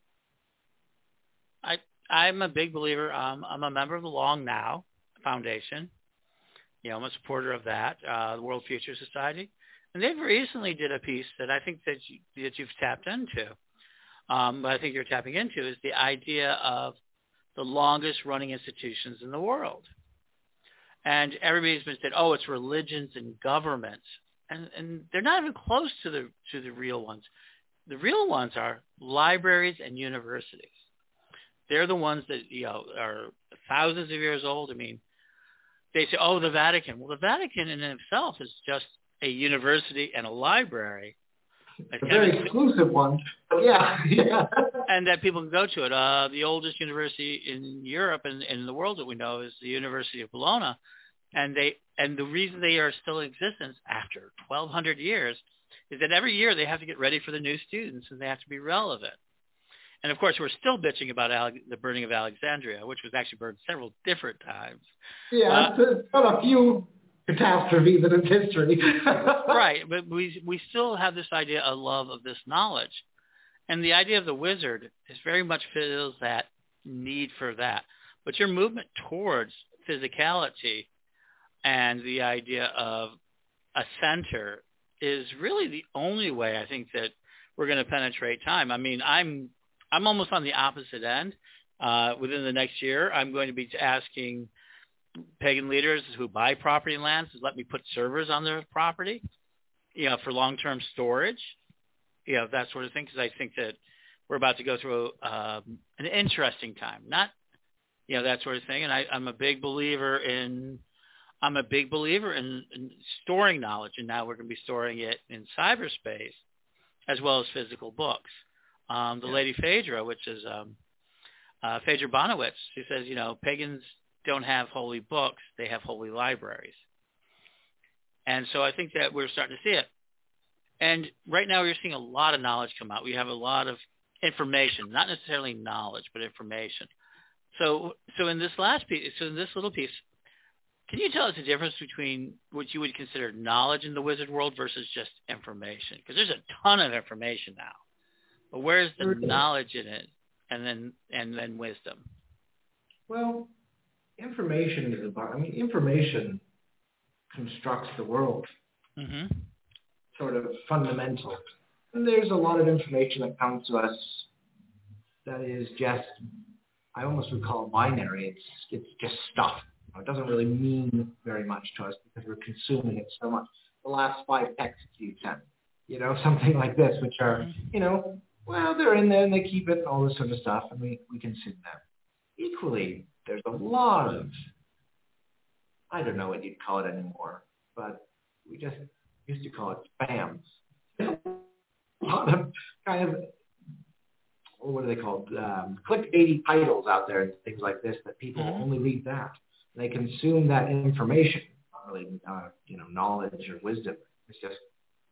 I I'm a big believer. Um, I'm a member of the Long Now Foundation. You know, I'm a supporter of that, uh, the World Future Society, and they've recently did a piece that I think that you, that you've tapped into. Um, what I think you're tapping into is the idea of the longest running institutions in the world. And everybody's been said, oh, it's religions and governments. And, and they're not even close to the, to the real ones. The real ones are libraries and universities. They're the ones that, you know, are thousands of years old. I mean, they say, oh, the Vatican. Well, the Vatican in itself is just a university and a library. A very exclusive one. Yeah, yeah. and that people can go to it. Uh, the oldest university in Europe and in the world that we know is the University of Bologna, and they and the reason they are still in existence after 1,200 years is that every year they have to get ready for the new students and they have to be relevant. And of course, we're still bitching about Ale- the burning of Alexandria, which was actually burned several different times. Yeah, uh, it's got a few catastrophes in its history. right, but we we still have this idea, of love of this knowledge, and the idea of the wizard is very much fills that need for that. But your movement towards physicality and the idea of a center is really the only way I think that we're going to penetrate time. I mean, I'm I'm almost on the opposite end. Uh, within the next year, I'm going to be asking pagan leaders who buy property and lands to let me put servers on their property, you know, for long-term storage, you know, that sort of thing. Because I think that we're about to go through um, an interesting time, not, you know, that sort of thing. And I, I'm a big believer in, I'm a big believer in, in storing knowledge, and now we're going to be storing it in cyberspace as well as physical books. Um, the yeah. Lady Phaedra, which is um, uh, Phaedra Bonewits. she says, you know, pagans don't have holy books; they have holy libraries. And so I think that we're starting to see it. And right now, we're seeing a lot of knowledge come out. We have a lot of information, not necessarily knowledge, but information. So, so in this last piece, so in this little piece, can you tell us the difference between what you would consider knowledge in the wizard world versus just information? Because there's a ton of information now, but where's the knowledge in it, and then and then wisdom? Well, information is about, I mean, information constructs the world. Mm-hmm. Sort of fundamental. And there's a lot of information that comes to us that is just, I almost would call it binary. It's, it's just stuff. It doesn't really mean very much to us because we're consuming it so much. The last five texts you sent, you know, something like this, which are, mm-hmm. you know, well, they're in there and they keep it and all this sort of stuff, and we, we consume them. Equally, there's a lot of, I don't know what you'd call it anymore, but we just used to call it spams. a lot of kind of, what are they called, um, clickbaity titles out there and things like this that people mm-hmm. only read that. They consume that information, not really, uh, you know, knowledge or wisdom. It's just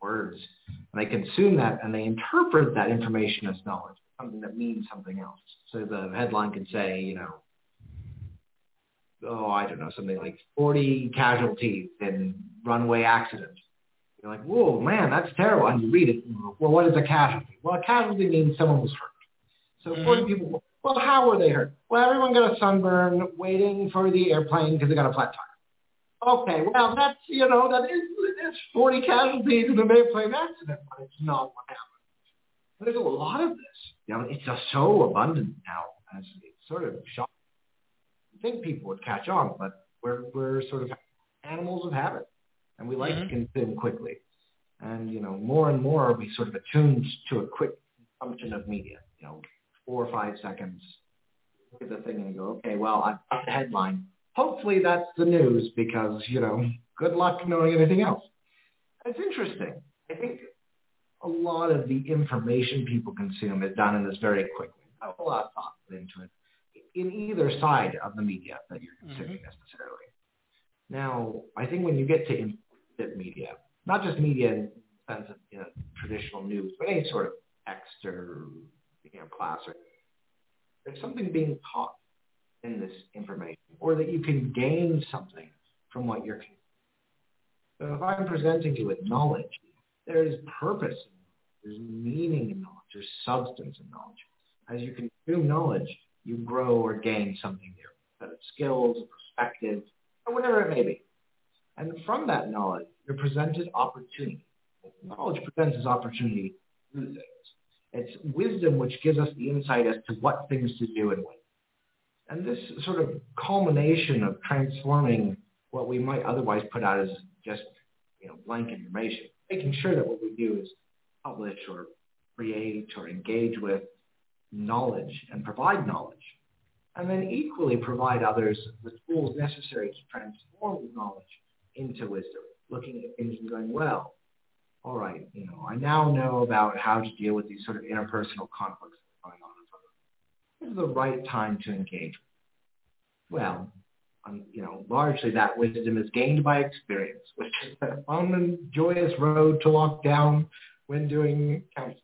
words. And they consume that and they interpret that information as knowledge, something that means something else. So the headline can say, you know, oh, I don't know, something like 40 casualties in runway accident. You're like, whoa, man, that's terrible. And you read it. Well, what is a casualty? Well, a casualty means someone was hurt. So mm-hmm. 40 people, well, how were they hurt? Well, everyone got a sunburn waiting for the airplane because they got a flat tire. Okay, well, that's, you know, that is, it's 40 casualties in a airplane accident, but it's not what happened. There's a lot of this. You know, it's just so abundant now. As it's sort of shocking. I think people would catch on, but we're, we're sort of animals of habit, and we like mm-hmm. to consume quickly. And, you know, more and more we sort of attuned to a quick consumption of media, you know, four or five seconds. Look at the thing and go, okay, well, I've got the headline hopefully that's the news because, you know, good luck knowing anything else. It's interesting. I think a lot of the information people consume is done in this very quickly. Not a lot of thought put into it in either side of the media that you're consuming mm-hmm. necessarily. Now, I think when you get to instant media, not just media in the sense of you know, traditional news, but any sort of text or you know, class, or, there's something being taught in this information or that you can gain something from what you're so if I'm presenting you with knowledge, there is purpose there's meaning in knowledge, there's substance in knowledge. As you consume knowledge, you grow or gain something new, whether it's skills, perspective, or whatever it may be. And from that knowledge, you're presented opportunity. Knowledge presents us opportunity through things. It's wisdom which gives us the insight as to what things to do and when. And this sort of culmination of transforming what we might otherwise put out as just you know blank information, making sure that what we do is publish or create or engage with knowledge and provide knowledge, and then equally provide others the tools necessary to transform the knowledge into wisdom, looking at things and going, well, all right, you know, I now know about how to deal with these sort of interpersonal conflicts is the right time to engage? Well, um, you know, largely that wisdom is gained by experience, which is a fun and joyous road to walk down when doing counseling.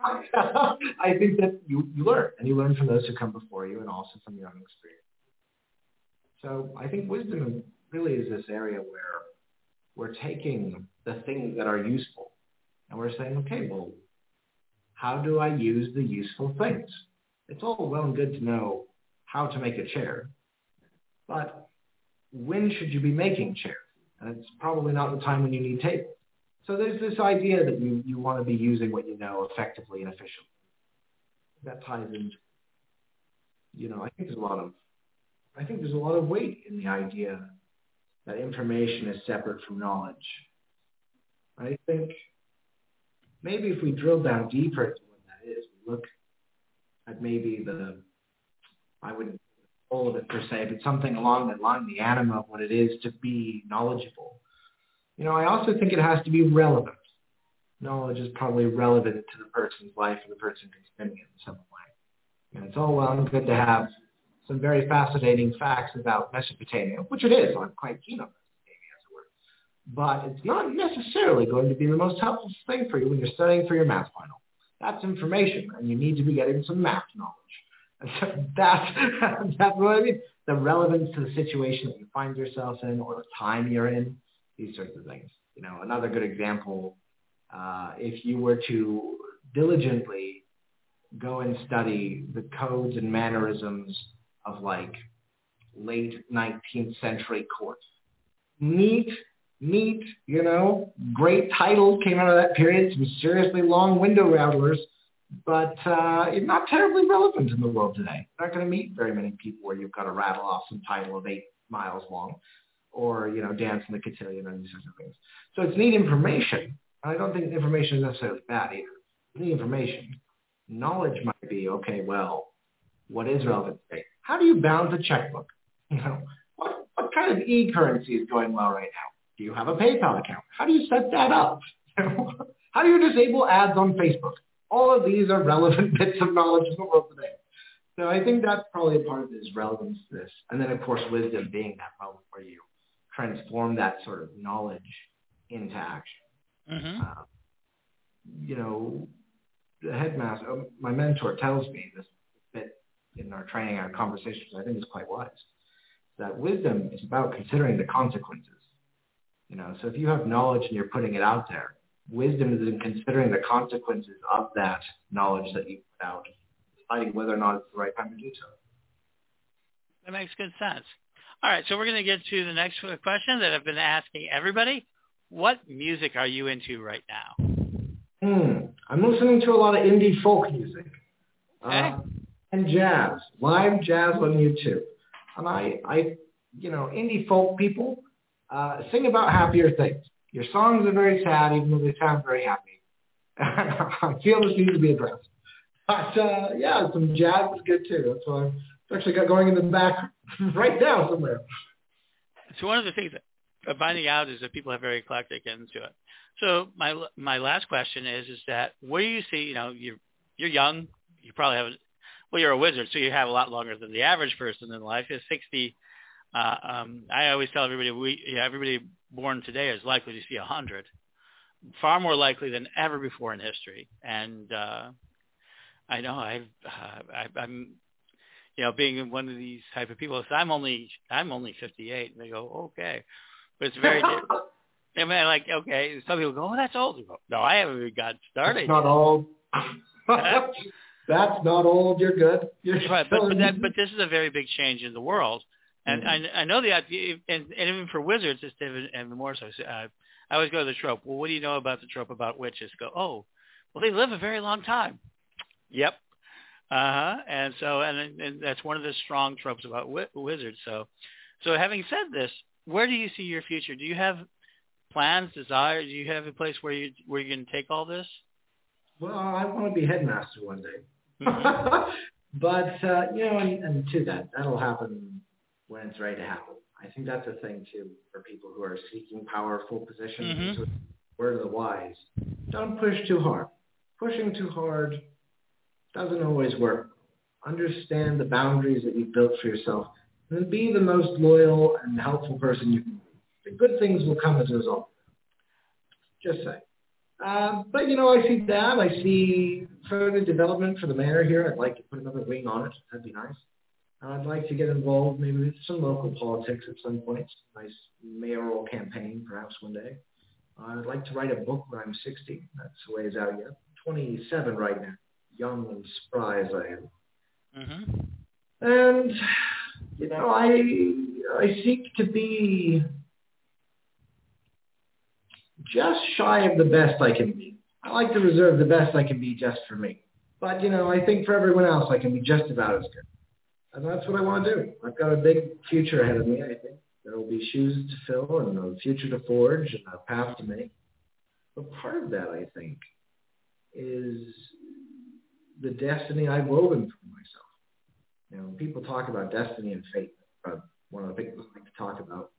I think that you, you learn, and you learn from those who come before you and also from your own experience. So I think wisdom really is this area where we're taking the things that are useful and we're saying, okay, well, how do I use the useful things? It's all well and good to know how to make a chair, but when should you be making chairs? And it's probably not the time when you need tables. So there's this idea that you, you want to be using what you know effectively and efficiently. That ties in. you know, I think there's a lot of, I think there's a lot of weight in the idea that information is separate from knowledge. I think maybe if we drill down deeper into what that is, we look at maybe the, I wouldn't all of it per se, but something along that line, the anima of what it is to be knowledgeable. You know, I also think it has to be relevant. Knowledge is probably relevant to the person's life and the person consuming it in some way. And it's all well and good to have some very fascinating facts about Mesopotamia, which it is. I'm quite keen on Mesopotamia as it were. But it's not necessarily going to be the most helpful thing for you when you're studying for your math final. That's information, and you need to be getting some math knowledge. And so that's, that's what I mean. The relevance to the situation that you find yourself in or the time you're in, these sorts of things. You know, another good example, uh, if you were to diligently go and study the codes and mannerisms of like late 19th century courts, neat neat, you know, great titles came out of that period, some seriously long window rattlers, but uh, not terribly relevant in the world today. You're not going to meet very many people where you've got to rattle off some title of eight miles long or, you know, dance in the cotillion and these sorts of things. So it's neat information. I don't think information is necessarily bad either. It's neat information. Knowledge might be, okay, well, what is relevant today? How do you balance a checkbook? You know, what, what kind of e-currency is going well right now? Do you have a PayPal account? How do you set that up? How do you disable ads on Facebook? All of these are relevant bits of knowledge in the world today. So I think that's probably a part of this relevance to this. And then, of course, wisdom being that moment where you transform that sort of knowledge into action. Mm-hmm. Uh, you know, the headmaster, uh, my mentor tells me this bit in our training, our conversations, I think is quite wise, that wisdom is about considering the consequences. You know, so if you have knowledge and you're putting it out there, wisdom is in considering the consequences of that knowledge that you put out, deciding whether or not it's the right time to do so. That makes good sense. All right, so we're going to get to the next question that I've been asking everybody. What music are you into right now? Hmm. I'm listening to a lot of indie folk music. Okay. Uh, and jazz, live jazz on YouTube. And I, I, you know, indie folk people uh, sing about happier things. Your songs are very sad, even though they sound very happy. I feel this needs to be addressed. But uh, yeah, some jazz is good too. That's why I've actually got going in the back right now somewhere. So one of the things that I'm finding out is that people have very eclectic into it. So my my last question is is that where do you see you know you're you're young you probably have well you're a wizard so you have a lot longer than the average person in life is 60 uh, um, I always tell everybody we yeah, everybody born today is likely to see a hundred far more likely than ever before in history and uh, I know I've uh, I, I'm you know being one of these type of people so I'm only I'm only 58 and they go okay but it's very I mean, like, okay, some people go, oh, that's old. Go, no, I haven't even got started. That's not yet. old. That's not old. You're good. You're Right, but but, that, but this is a very big change in the world, and Mhm. I, I know the idea, and, and even for wizards, it's even, even more so. So, Uh, I always go to the trope. Well, what do you know about the trope about witches? Go, oh, well, they live a very long time. Yep. Uh huh. And so, and, and that's one of the strong tropes about wi- wizards. So, so having said this, where do you see your future? Do you have plans, desires? Do you have a place where you where you're going to take all this? Well, I want to be headmaster one day. Mhm. but uh, you know, and, and to that, that'll happen when it's ready to happen. I think that's a thing too for people who are seeking powerful positions. Mhm. It's Word of the wise: don't push too hard. Pushing too hard doesn't always work. Understand the boundaries that you've built for yourself, and then be the most loyal and helpful person you can be. The good things will come as a result. Just say. Uh, but you know, I see that. I see further development for the manor here. I'd like to put another wing on it. That'd be nice. I'd like to get involved maybe with some local politics at some point. Nice mayoral campaign, perhaps one day. I'd like to write a book when I'm 60. That's a ways out yet. 27 right now, young and spry as I am. Mm-hmm. And you know, I I seek to be just shy of the best I can be. I like to reserve the best I can be just for me. But you know, I think for everyone else I can be just about as good. And that's what I want to do. I've got a big future ahead of me, I think. There will be shoes to fill and a future to forge and a path to make. But part of that, I think, is the destiny I've woven for myself. You know, people talk about destiny and fate. Uh, one of the things I like to talk about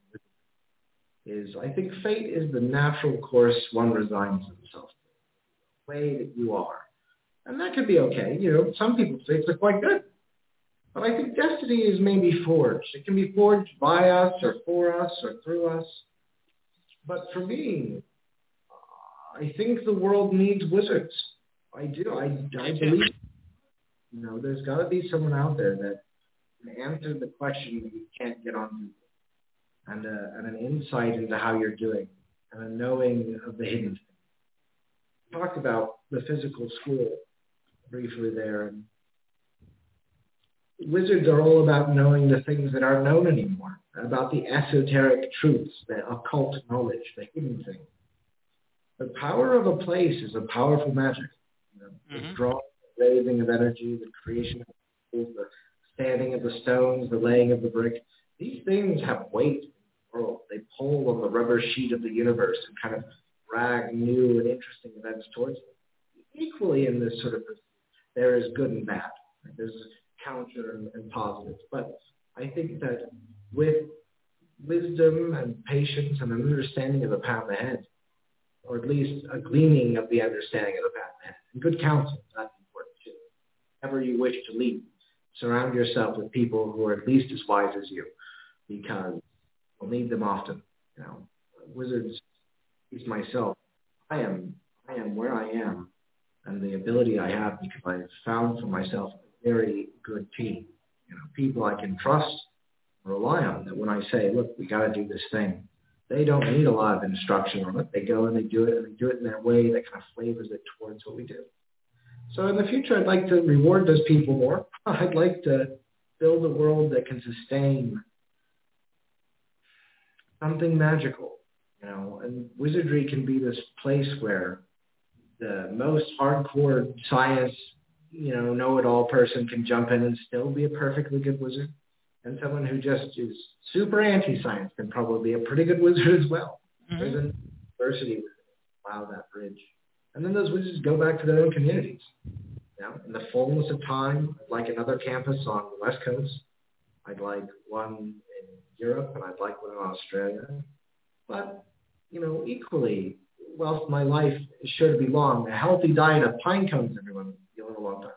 is I think fate is the natural course one resigns himself to, the way that you are. And that could be okay. You know, some people's fates are quite good. But I think destiny is maybe forged. It can be forged by us or for us or through us. But for me, I think the world needs wizards. I do. I, I believe you know, there's got to be someone out there that can answer the question that you can't get on Google, and, a, and an insight into how you're doing, and a knowing of the hidden. Talked about the physical school briefly there, and wizards are all about knowing the things that aren't known anymore, about the esoteric truths, the occult knowledge, the hidden things. The power of a place is a powerful magic. You know, Mhm. The drawing, the raising of energy, the creation of tools, the standing of the stones, the laying of the brick. These things have weight in the world. They pull on the rubber sheet of the universe and kind of drag new and interesting events towards them. Equally in this sort of there is good and bad. There's counter and, and positive. But I think that with wisdom and patience and an understanding of the path ahead, or at least a gleaning of the understanding of the path ahead, and good counsel, that's important too. Whenever you wish to lead, surround yourself with people who are at least as wise as you, because you'll need them often. You know, wizards, is myself, I am, I am where I am and the ability I have because I've found for myself very good team. You know, people I can trust, rely on. That when I say, look, we got to do this thing, they don't need a lot of instruction on it. They go and they do it, and they do it in their way that kind of flavors it towards what we do. So in the future, I'd like to reward those people more. I'd like to build a world that can sustain something magical, you know, and wizardry can be this place where the most hardcore science, you know, know-it-all person can jump in and still be a perfectly good wizard. And someone who just is super anti-science can probably be a pretty good wizard as well. Mm-hmm. There's a diversity allow that bridge. And then those wizards go back to their own communities. You know, in the fullness of time, I'd like another campus on the West Coast. I'd like one in Europe, and I'd like one in Australia. But, you know, equally, whilst my life is sure to be long, a healthy diet of pine cones, everyone, you'll live a long time.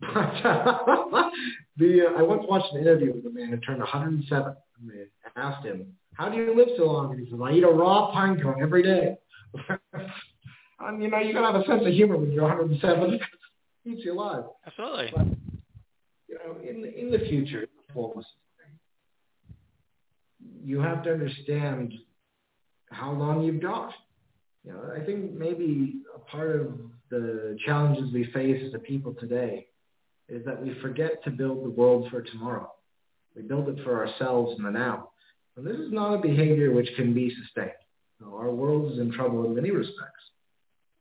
But uh, the uh, I once watched an interview with a man who turned 107. And they asked him, "How do you live so long?" And he says, "I eat a raw pine cone every day." and you know, you gotta have a sense of humor when you're 107. it keeps you alive. Absolutely. But, you know, in the, in the future, you have to understand how long you've got. You know, I think maybe a part of the challenges we face as a people today is that we forget to build the world for tomorrow. We build it for ourselves in the now. And this is not a behavior which can be sustained. Our world is in trouble in many respects.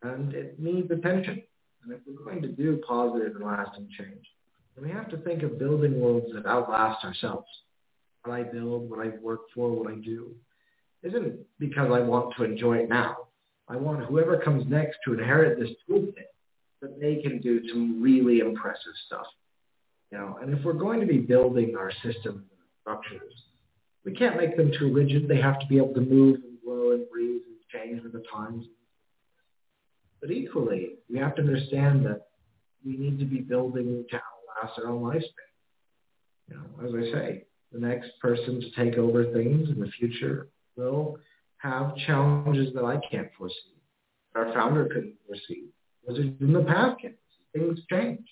And it needs attention. And if we're going to do positive and lasting change, then we have to think of building worlds that outlast ourselves. What I build, what I work for, what I do, isn't because I want to enjoy it now. I want whoever comes next to inherit this toolkit that they can do some really impressive stuff. You know, and if we're going to be building our systems and structures, we can't make them too rigid. They have to be able to move and grow and breathe and change with the times. But equally, we have to understand that we need to be building to outlast our own lifespan. You know, as I say, the next person to take over things in the future will have challenges that I can't foresee. Our founder couldn't foresee. It in the past can Things change.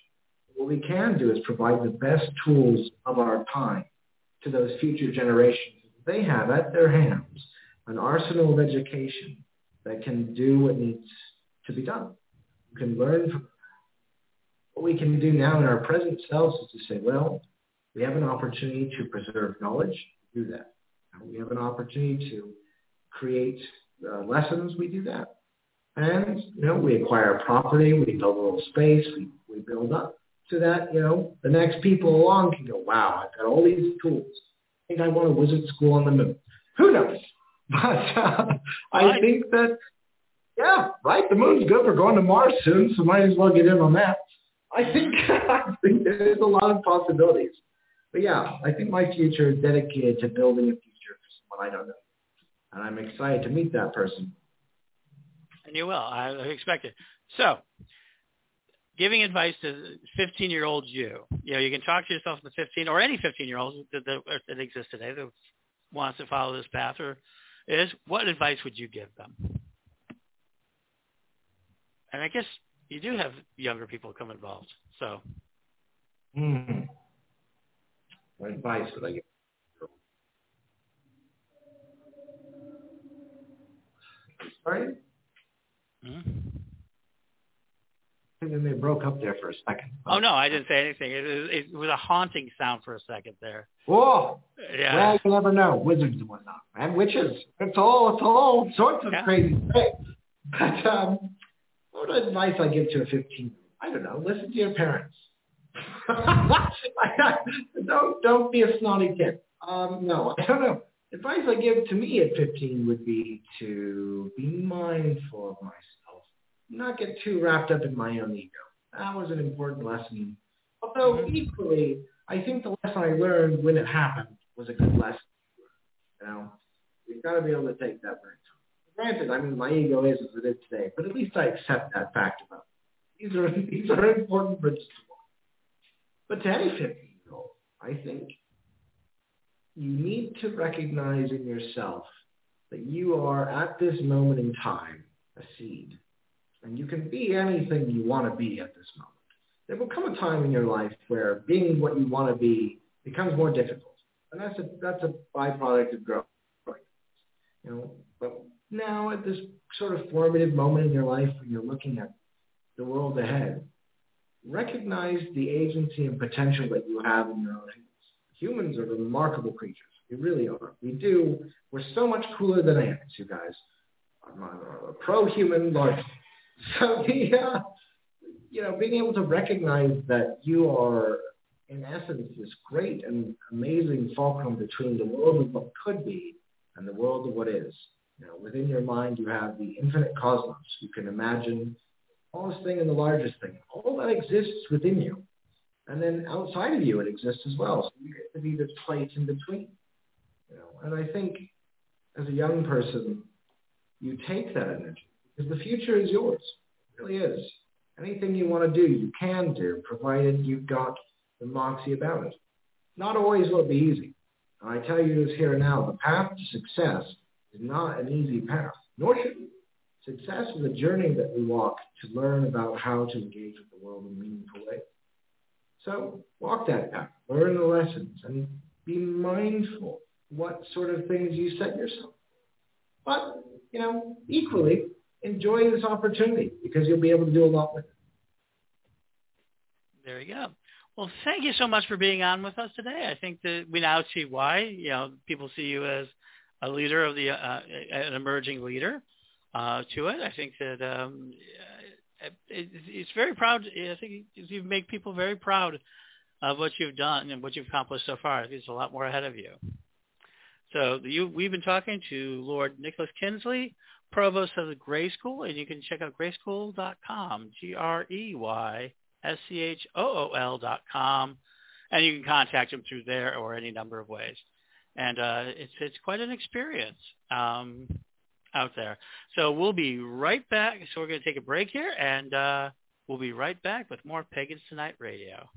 What we can do is provide the best tools of our time to those future generations. They have at their hands an arsenal of education that can do what needs to be done. You can learn from what we can do now in our present selves is to say, well, we have an opportunity to preserve knowledge, do that. We have an opportunity to create uh, lessons, we do that. And, you know, we acquire property, we build a little space, we, we build up so that, you know, the next people along can go, wow, I've got all these tools. I think I want a wizard school on the moon. Who knows? But uh, I think that, yeah, right, the moon's good. We're going to Mars soon, so might as well get in on that. I think, I think there's a lot of possibilities. But yeah, I think my future is dedicated to building a future for someone I don't know and I'm excited to meet that person. And you will. I expect it. So, giving advice to 15-year-old you, you know, you can talk to yourself the 15 or any 15-year-old that, that, that exists today that wants to follow this path or is, what advice would you give them? And I guess you do have younger people come involved, so. Hmm. What advice would I give? Sorry? Mm-hmm. And then they broke up there for a second. Oh no, I didn't say anything. It, it, it was a haunting sound for a second there. Whoa! Yeah. Well, you never know. Wizards and whatnot, and witches. It's all it's all sorts of yeah. crazy things. But um, what advice I give to a fifteen? I don't know. Listen to your parents. don't don't be a snotty kid. Um, no, I don't know advice I give to me at 15 would be to be mindful of myself, not get too wrapped up in my own ego. that was an important lesson. Although mm-hmm. equally, I think the lesson I learned when it happened was a good lesson. You know, you've got to be able to take that very Granted, I mean, my ego is as it is today, but at least I accept that fact about it. These are these are important principles. But to any 15-year-old, I think you need to recognize in yourself that you are at this moment in time a seed. And you can be anything you want to be at this moment. There will come a time in your life where being what you want to be becomes more difficult. And that's a, that's a byproduct of growth. You know, but now at this sort of formative moment in your life when you're looking at the world ahead, recognize the agency and potential that you have in your own. Humans are remarkable creatures. We really are. We do. We're so much cooler than ants, you guys. I'm a pro-human largely. So the, uh, you know, being able to recognize that you are, in essence, this great and amazing fulcrum between the world of what could be and the world of what is. You know, within your mind, you have the infinite cosmos. You can imagine the smallest thing and the largest thing. All that exists within you. And then outside of you, it exists as well. So you get to be this place in between. You know, and I think as a young person, you take that energy because the future is yours. It really is. Anything you want to do, you can do, provided you've got the moxie about it. Not always will it be easy. And I tell you this here and now, the path to success is not an easy path, nor should it. Success is a journey that we walk to learn about how to engage with the world in a meaningful way. So walk that path, learn the lessons, and be mindful what sort of things you set yourself. But, you know, equally, enjoy this opportunity because you'll be able to do a lot with it. There you go. Well, thank you so much for being on with us today. I think that we now see why, you know, people see you as a leader of the, uh, an emerging leader uh, to it. I think that um, it's very proud. I think you make people very proud of what you've done and what you've accomplished so far. There's a lot more ahead of you. So you, we've been talking to Lord Nicholas Kingsley, Provost of the Grey School, and you can check out greyschool.com, G-R-E-Y-S-C-H-O-O-L dot com, and you can contact him through there or any number of ways. And uh, it's it's quite an experience. Um, out there. So we'll be right back. So we're going to take a break here, and uh, we'll be right back with more Pagans Tonight Radio.